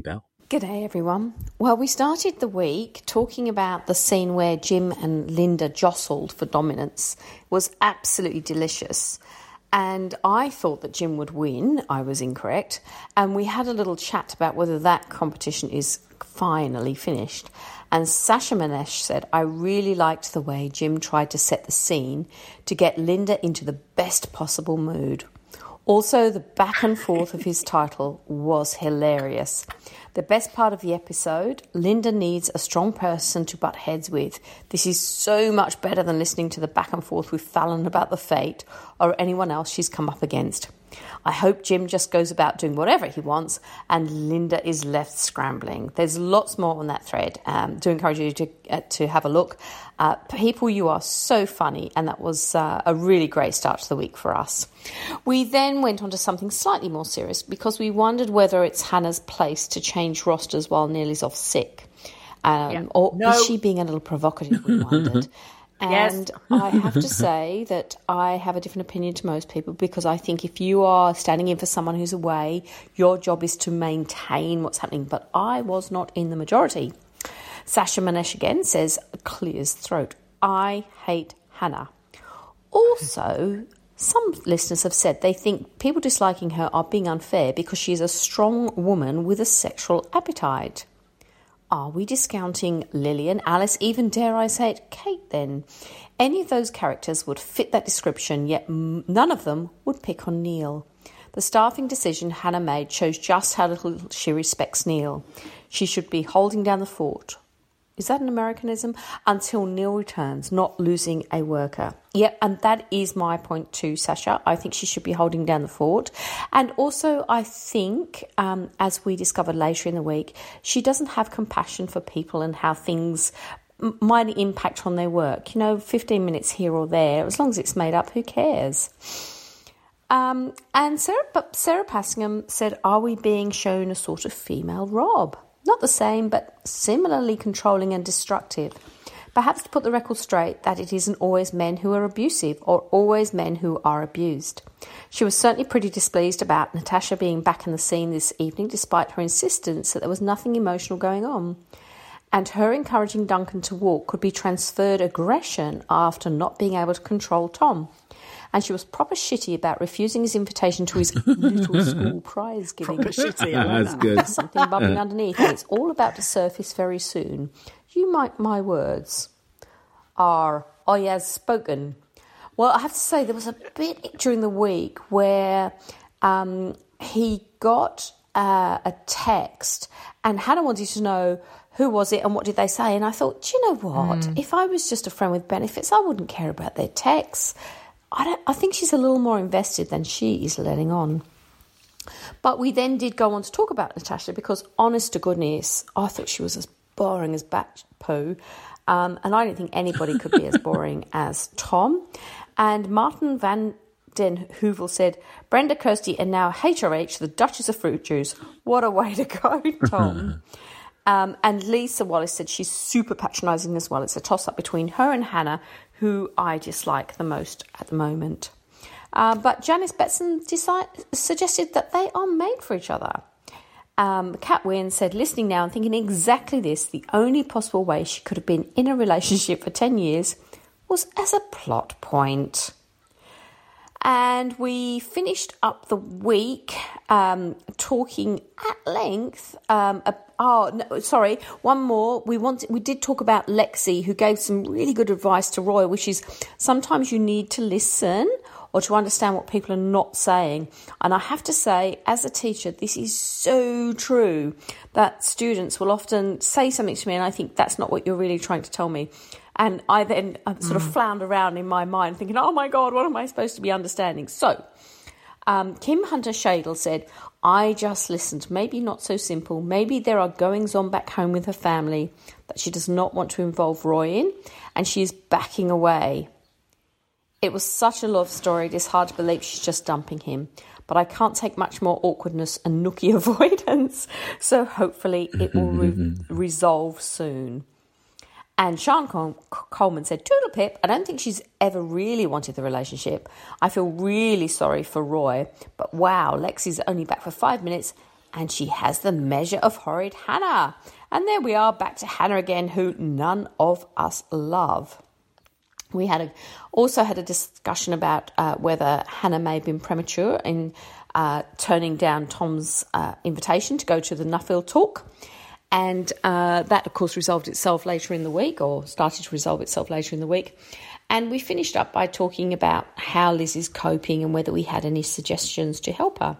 Bell. day, everyone. Well, we started the week talking about the scene where Jim and Linda jostled for dominance. It was absolutely delicious. And I thought that Jim would win. I was incorrect. And we had a little chat about whether that competition is finally finished. And Sasha Manesh said, I really liked the way Jim tried to set the scene to get Linda into the best possible mood. Also, the back and forth of his title was hilarious. The best part of the episode Linda needs a strong person to butt heads with. This is so much better than listening to the back and forth with Fallon about the fate or anyone else she's come up against. I hope Jim just goes about doing whatever he wants and Linda is left scrambling. There's lots more on that thread. Um, do encourage you to, uh, to have a look. Uh, people, you are so funny, and that was uh, a really great start to the week for us. We then went on to something slightly more serious because we wondered whether it's Hannah's place to change rosters while Neil's off sick. Um, Or No. is she being a little provocative? We wondered. (laughs) Yes. And I have to say that I have a different opinion to most people because I think if you are standing in for someone who's away, your job is to maintain what's happening. But I was not in the majority. Sasha Manesh again says, clears throat. I hate Hannah. Also, some listeners have said they think people disliking her are being unfair because she is a strong woman with a sexual appetite. Are we discounting Lilian, Alice, even dare I say it, Kate then? Any of those characters would fit that description, yet none of them would pick on Neil. The staffing decision Hannah made shows just how little she respects Neil. She should be holding down the fort. Is that an Americanism? Until Neil returns, not losing a worker. Yep, and that is my point too, Sasha. I think she should be holding down the fort. And also, I think, um, as we discovered later in the week, she doesn't have compassion for people and how things m- might impact on their work. You know, 15 minutes here or there, as long as it's made up, who cares? Um, and Sarah, Sarah Passingham said, Are we being shown a sort of female Rob? Not the same, but similarly controlling and destructive. Perhaps to put the record straight that it isn't always men who are abusive or always men who are abused. She was certainly pretty displeased about Natasha being back in the scene this evening, despite her insistence that there was nothing emotional going on. And her encouraging Duncan to walk could be transferred aggression after not being able to control Tom. And she was proper shitty about refusing his invitation to his (laughs) little school prize giving. Proper shitty, I like That's good. Something bubbling underneath, and it's all about to surface very soon. You might my words are I has spoken. Well, I have to say there was a bit during the week where um, he got uh, a text, and Hannah wanted to know who was it and what did they say. And I thought, do you know what? If I was just a friend with benefits, I wouldn't care about their texts. I don't. I think she's a little more invested than she is letting on. But we then did go on to talk about Natasha because, honest to goodness, I thought she was as boring as bat poo. Um, and I don't think anybody could be as (laughs) boring as Tom. And Martin Van Den Hoovel said, Brenda Kirsty and now HRH, the Duchess of Fruit Juice. What a way to go, (laughs) Tom. Um, and Lisa Wallace said she's super patronising as well. It's a toss up between her and Hannah, who I dislike the most at the moment. Uh, but Janice Betson decide, suggested that they are made for each other. Um, Kat Wynne said, listening now and thinking exactly this, the only possible way she could have been in a relationship for 10 years was as a plot point. And we finished up the week um, talking at length. Um, oh, no, sorry, one more. We want we did talk about Lexi, who gave some really good advice to Roy, which is sometimes you need to listen or to understand what people are not saying. And I have to say, as a teacher, this is so true that students will often say something to me, and I think that's not what you're really trying to tell me. And I then uh, sort of flounder around in my mind thinking, oh my God, what am I supposed to be understanding? So, um, Kim Hunter Shadle said, I just listened. Maybe not so simple. Maybe there are goings on back home with her family that she does not want to involve Roy in, and she is backing away. It was such a love story, it is hard to believe she's just dumping him. But I can't take much more awkwardness and (laughs) nookie avoidance, so hopefully it will re- (laughs) resolve soon. And Sean Col- Coleman said, Toodle Pip, I don't think she's ever really wanted the relationship. I feel really sorry for Roy, but wow, Lexi's only back for five minutes and she has the measure of horrid Hannah. And there we are, back to Hannah again, who none of us love. We had a, also had a discussion about uh, whether Hannah may have been premature in uh, turning down Tom's uh, invitation to go to the Nuffield talk. And uh, that, of course, resolved itself later in the week, or started to resolve itself later in the week. And we finished up by talking about how Liz is coping and whether we had any suggestions to help her.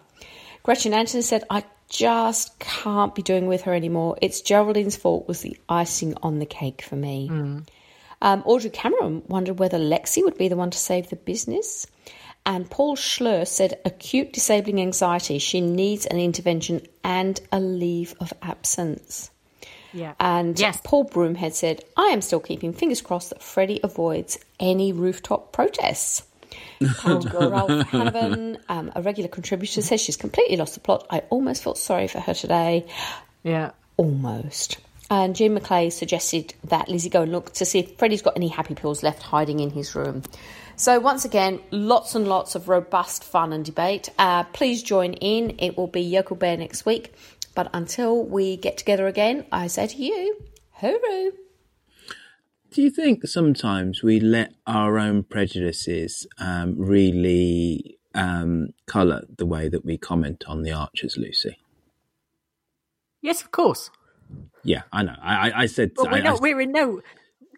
Gretchen Anderson said, I just can't be doing with her anymore. It's Geraldine's fault was the icing on the cake for me. Um, Audrey Cameron wondered whether Lexi would be the one to save the business. And Paul Schlur said acute disabling anxiety. She needs an intervention and a leave of absence. Yeah. And Paul Broomhead said, I am still keeping fingers crossed that Freddie avoids any rooftop protests. (laughs) Carol Ralph Hanavan, um, a regular contributor, says she's completely lost the plot. I almost felt sorry for her today. Yeah. Almost. And Jim McClay suggested that Lizzie go and look to see if Freddie's got any happy pills left hiding in his room. So, once again, lots and lots of robust fun and debate. Uh, please join in. It will be Yokel Bear next week. But until we get together again, I say to you, hooroo. Do you think sometimes we let our own prejudices um, really um, colour the way that we comment on the Archers, Lucy? Yes, of course. Yeah, I know. I, I, I said. But we're, I- not, we're in no.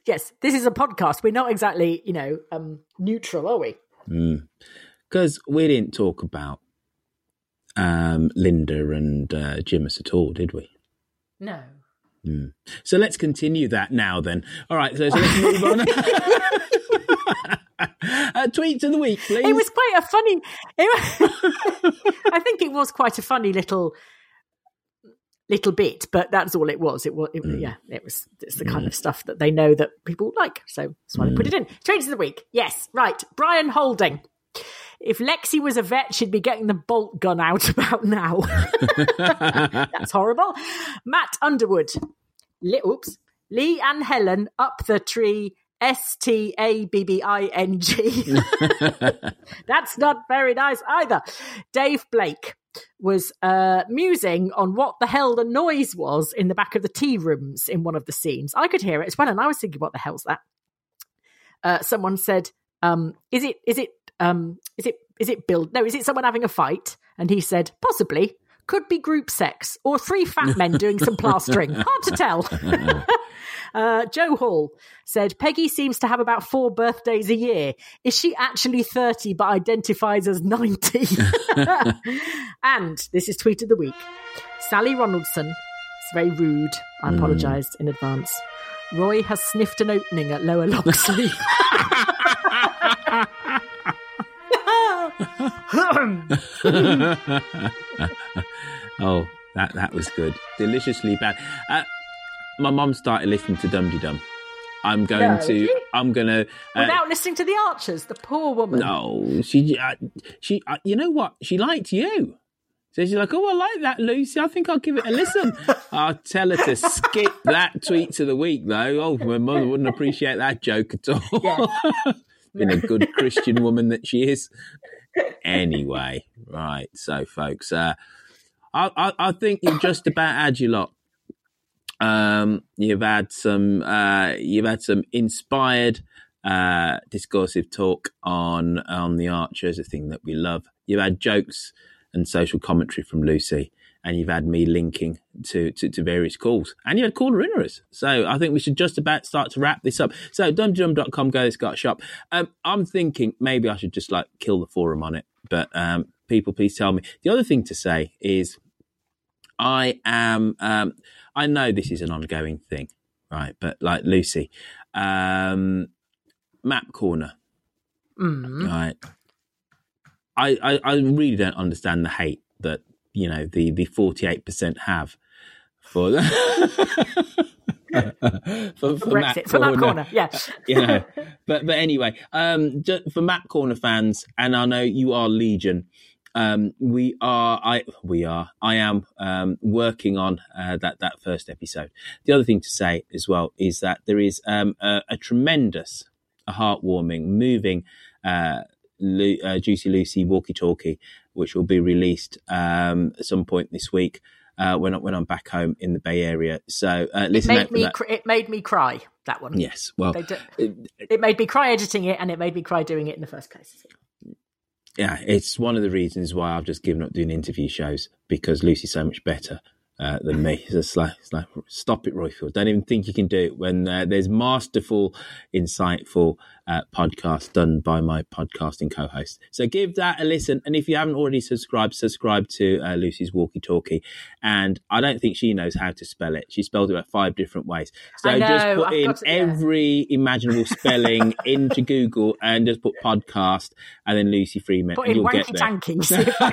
Yes, this is a podcast. We're not exactly, you know, um, neutral, are we? Because Hmm. we didn't talk about um, Linda and uh, Jimus at all, did we? No. Hmm. So let's continue that now then. All right, so, so let's move on. (laughs) uh, tweets of the week, please. It was quite a funny. It, (laughs) I think it was quite a funny little little bit, but that's all it was. It was, it, Hmm. yeah, it was. It's the kind of stuff that they know that people like, so that's why they put it in. Tweets of the week, yes, right. Brian Holding. If Lexi was a vet, she'd be getting the bolt gun out (laughs) about now. (laughs) That's horrible. Matt Underwood. Li- oops. Lee and Helen up the tree. S T A B B I N G. (laughs) That's not very nice either. Dave Blake was uh, musing on what the hell the noise was in the back of the tea rooms in one of the scenes. I could hear it as well, and I was thinking, what the hell's that? Uh, someone said, um, "Is it? Is it? Um, is it? Is it Bill? No, is it someone having a fight?" And he said, "Possibly." Could be group sex or three fat men doing some plastering. (laughs) Hard to tell. (laughs) Uh, Joe Hall said Peggy seems to have about four birthdays a year. Is she actually 30 but identifies as 90? (laughs) and this is tweet of the week Sally Ronaldson. It's very rude. I Mm. apologise in advance. Roy has sniffed an opening at Lower Loxley. (laughs) oh, that that was good. Deliciously bad. Uh, my mum started listening to Dum Dum. I'm going No, to. I'm gonna. Uh, Without listening to the Archers, the poor woman. no, she. Uh, she. Uh, you know what? She liked you. So she's like, "Oh, I like that, Lucy. I think I'll give it a listen." (laughs) I'll tell her to skip that tweet to the week, though. Oh, my mother wouldn't appreciate that joke at all. (laughs) Being a good Christian woman that she is. Anyway, right. So, folks, uh, I, I, I think you've just about had your lot. Um, you've had some. Uh, you've had some inspired, uh, discursive talk on on the Archers, a thing that we love. You've had jokes and social commentary from Lucy, and you've had me linking to, to, to various calls, and you had caller inners. So I think we should just about start to wrap this up. So dumteedum.com, go Scott Shop. Um, I'm thinking maybe I should just like kill the forum on it, but um, people, please tell me. The other thing to say is I am. Um, I know this is an ongoing thing, right? But like Lucy, um, map corner, Mm. right? I, I I really don't understand the hate that you know the the forty eight percent have for (laughs) for, for Matt for Matt Corner, yeah. (laughs) you know, but but anyway, um, just for Matt Corner fans, and I know you are Legion. Um, we are, I, we are, I am um, working on uh, that that first episode. The other thing to say as well is that there is um, a, a tremendous, a heartwarming, moving. Uh, Lu- uh, Juicy Lucy walkie talkie, which will be released um, at some point this week uh, when when I'm back home in the Bay Area. So uh, It listen made me. Cr- it made me cry. That one. Yes, well, They d- it made me cry editing it, and it made me cry doing it in the first place. yeah, it's one of the reasons why I've just given up doing interview shows because Lucy's so much better uh, than me. (laughs) It's like, it's like, stop it, Roifield. Don't even think you can do it when uh, there's masterful, insightful uh, podcasts done by my podcasting co-host. So give that a listen. And if you haven't already subscribed, subscribe to uh, Lucy's Walkie Talkie. And I don't think she knows how to spell it. She spelled it about five different ways. So know, just put I've in got it, yeah. every imaginable spelling (laughs) into Google and just put podcast and then Lucy Freeman. Put in you'll get there. tanking. (laughs) see if I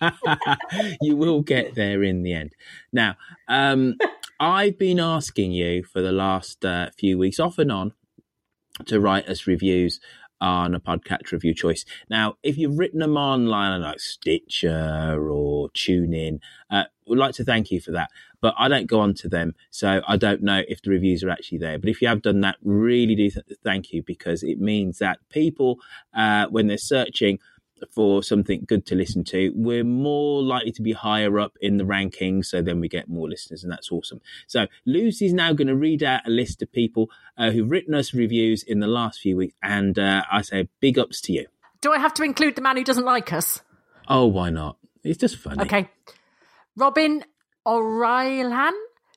can- (laughs) you will get there in the end. Now, um, I've been asking you for the last uh, few weeks, off and on, to write us reviews on a podcast review choice. Now, if you've written them online like Stitcher or TuneIn, uh, would like to thank you for that. But I don't go on to them, so I don't know if the reviews are actually there. But if you have done that, really do th- thank you because it means that people, uh, when they're searching for something good to listen to, we're more likely to be higher up in the rankings. So then we get more listeners, and that's awesome. So Lucy's now going to read out a list of people uh, who've written us reviews in the last few weeks, and uh, I say big ups to you. Do I have to include the man who doesn't like us? Oh, why not? It's just funny. Okay. Robin O'Reilhan,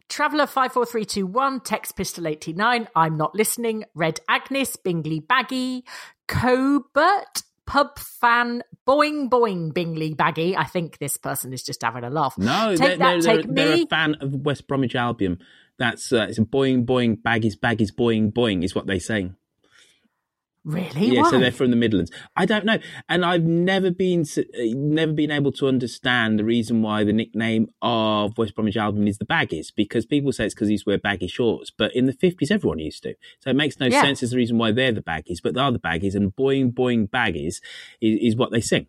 Traveller 54321, Text Pistol 89, I'm Not Listening, Red Agnes, Bingley Baggy, Cobert, Pub Fan, Boing Boing Bingley Baggy. I think this person is just having a laugh. No, take they're, that, they're, take they're, they're me. a fan of West Bromwich Albion. That's uh, it's a boing boing baggies baggies boing boing is what they say. Really? Yeah, so they're from the Midlands. I don't know, and I've never been uh, never been able to understand the reason why the nickname of West Bromwich Albion is the Baggies because people say it's because he used to wear baggy shorts, but in the fifties everyone used to, so it makes no Yeah. sense as the reason why they're the Baggies, but they are the Baggies, and boing boing baggies is, is what they sing.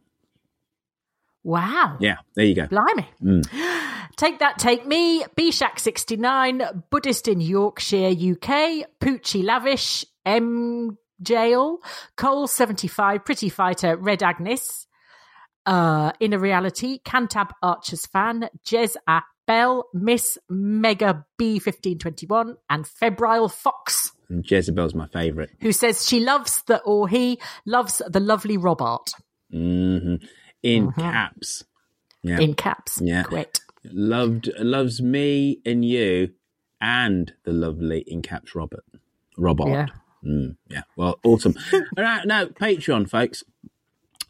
Wow. Yeah, there you go. Blimey. Mm. (gasps) Take that, take me. Bshak69, Buddhist in Yorkshire, UK. Poochie Lavish, M. Jail, Cole75, Pretty Fighter, Red Agnes. Uh, Inner Reality, Cantab Archers fan, Jez at Bell, Miss Mega B1521, and Febrile Fox, And Jezebel's my favourite. who says she loves the, or he loves the lovely Rob Art. hmm In Mhm. caps. Yeah. In caps. Yeah. Quit. Loved loves me and you and the lovely in caps Robert. Robert. Yeah. Mm, yeah. Well, awesome. (laughs) All right, now Patreon, folks.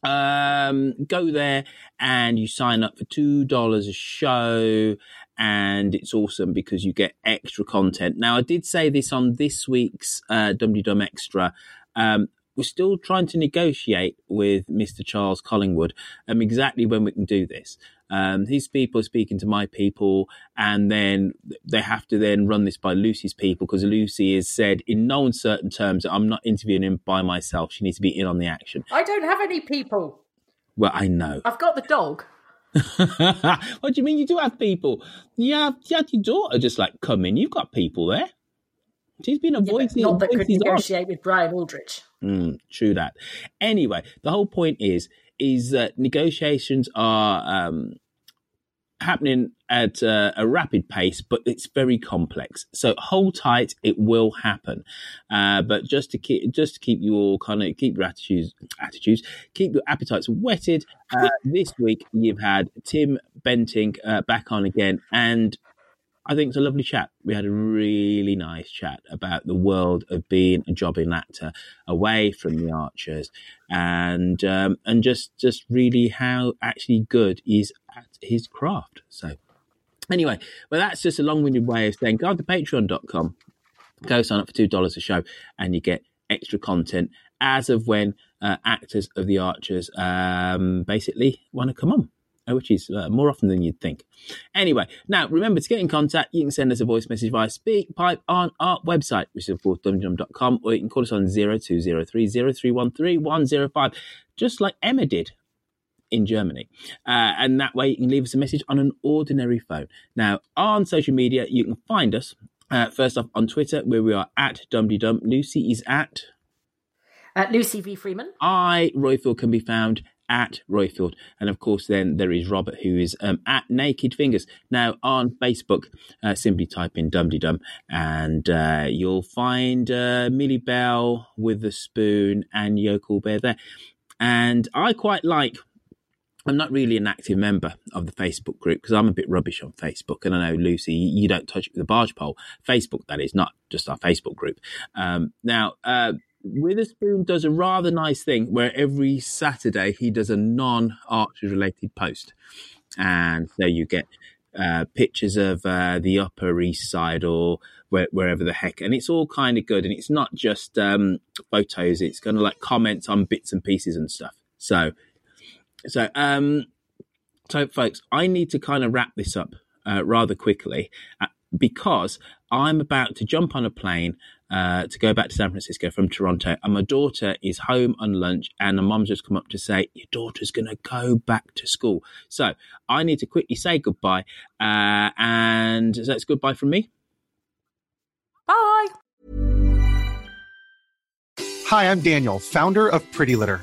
Um, go there and you sign up for two dollars a show, and it's awesome because you get extra content. Now, I did say this on this week's uh, Dum Extra. Um, we're still trying to negotiate with Mr. Charles Collingwood um, exactly when we can do this. Um, his people are speaking to my people, and then they have to then run this by Lucy's people because Lucy has said in no uncertain terms that I'm not interviewing him by myself. She needs to be in on the action. I don't have any people. Well, I know. I've got the dog. (laughs) what do you mean you do have people? You have, you had your daughter just like come in. You've got people there. She's been avoiding Not that could negotiate with Brian Aldridge. Mm, true that. Anyway, the whole point is is that negotiations are um, happening at uh, a rapid pace, but it's very complex. So hold tight; it will happen. Uh, but just to keep just to keep you all kind of keep your attitudes attitudes keep your appetites whetted. Uh, this week you've had Tim Bentinck uh, back on again, and I think it's a lovely chat. We had a really nice chat about the world of being a jobbing actor away from the Archers, and um, and just just really how actually good he's at his craft. So anyway, well that's just a long-winded way of saying go to patreon.com, go sign up for two dollars a show, and you get extra content as of when uh, actors of the Archers um, basically want to come on. Which is uh, more often than you'd think. Anyway, now remember to get in contact. You can send us a voice message via SpeakPipe on our website, which is of course dumteedum.com, or you can call us on 0203 0313 105, just like Emma did in Germany. Uh, and that way you can leave us a message on an ordinary phone. Now, on social media, you can find us. Uh, first off, on Twitter, where we are at dumteedum. Lucy is at At Lucy V. Freeman. I, Roifield, can be found at Roifield. And of course, then there is Robert, who is um, at Naked Fingers. Now, on Facebook, uh, simply type in Dum Dum and uh, you'll find uh, Millie Bell with the spoon and Yokel Bear there. And I quite like. I'm not really an active member of the Facebook group because I'm a bit rubbish on Facebook. And I know, Lucy, you don't touch a barge pole. Facebook, that is, not just our Facebook group. Um, now, uh, Witherspoon does a rather nice thing where every Saturday he does a non Archers related post. And so you get uh, pictures of uh, the Upper East Side or where, wherever the heck. And it's all kind of good. And it's not just um, photos, it's kind of like comments on bits and pieces and stuff. So, so, um, so folks, I need to kind of wrap this up uh, rather quickly uh, because I'm about to jump on a plane uh, to go back to San Francisco from Toronto, and my daughter is home on lunch, and the mom's just come up to say, "Your daughter's going to go back to school." So I need to quickly say goodbye, uh, and that's goodbye from me. Bye. Hi, I'm Daniel, founder of Pretty Litter.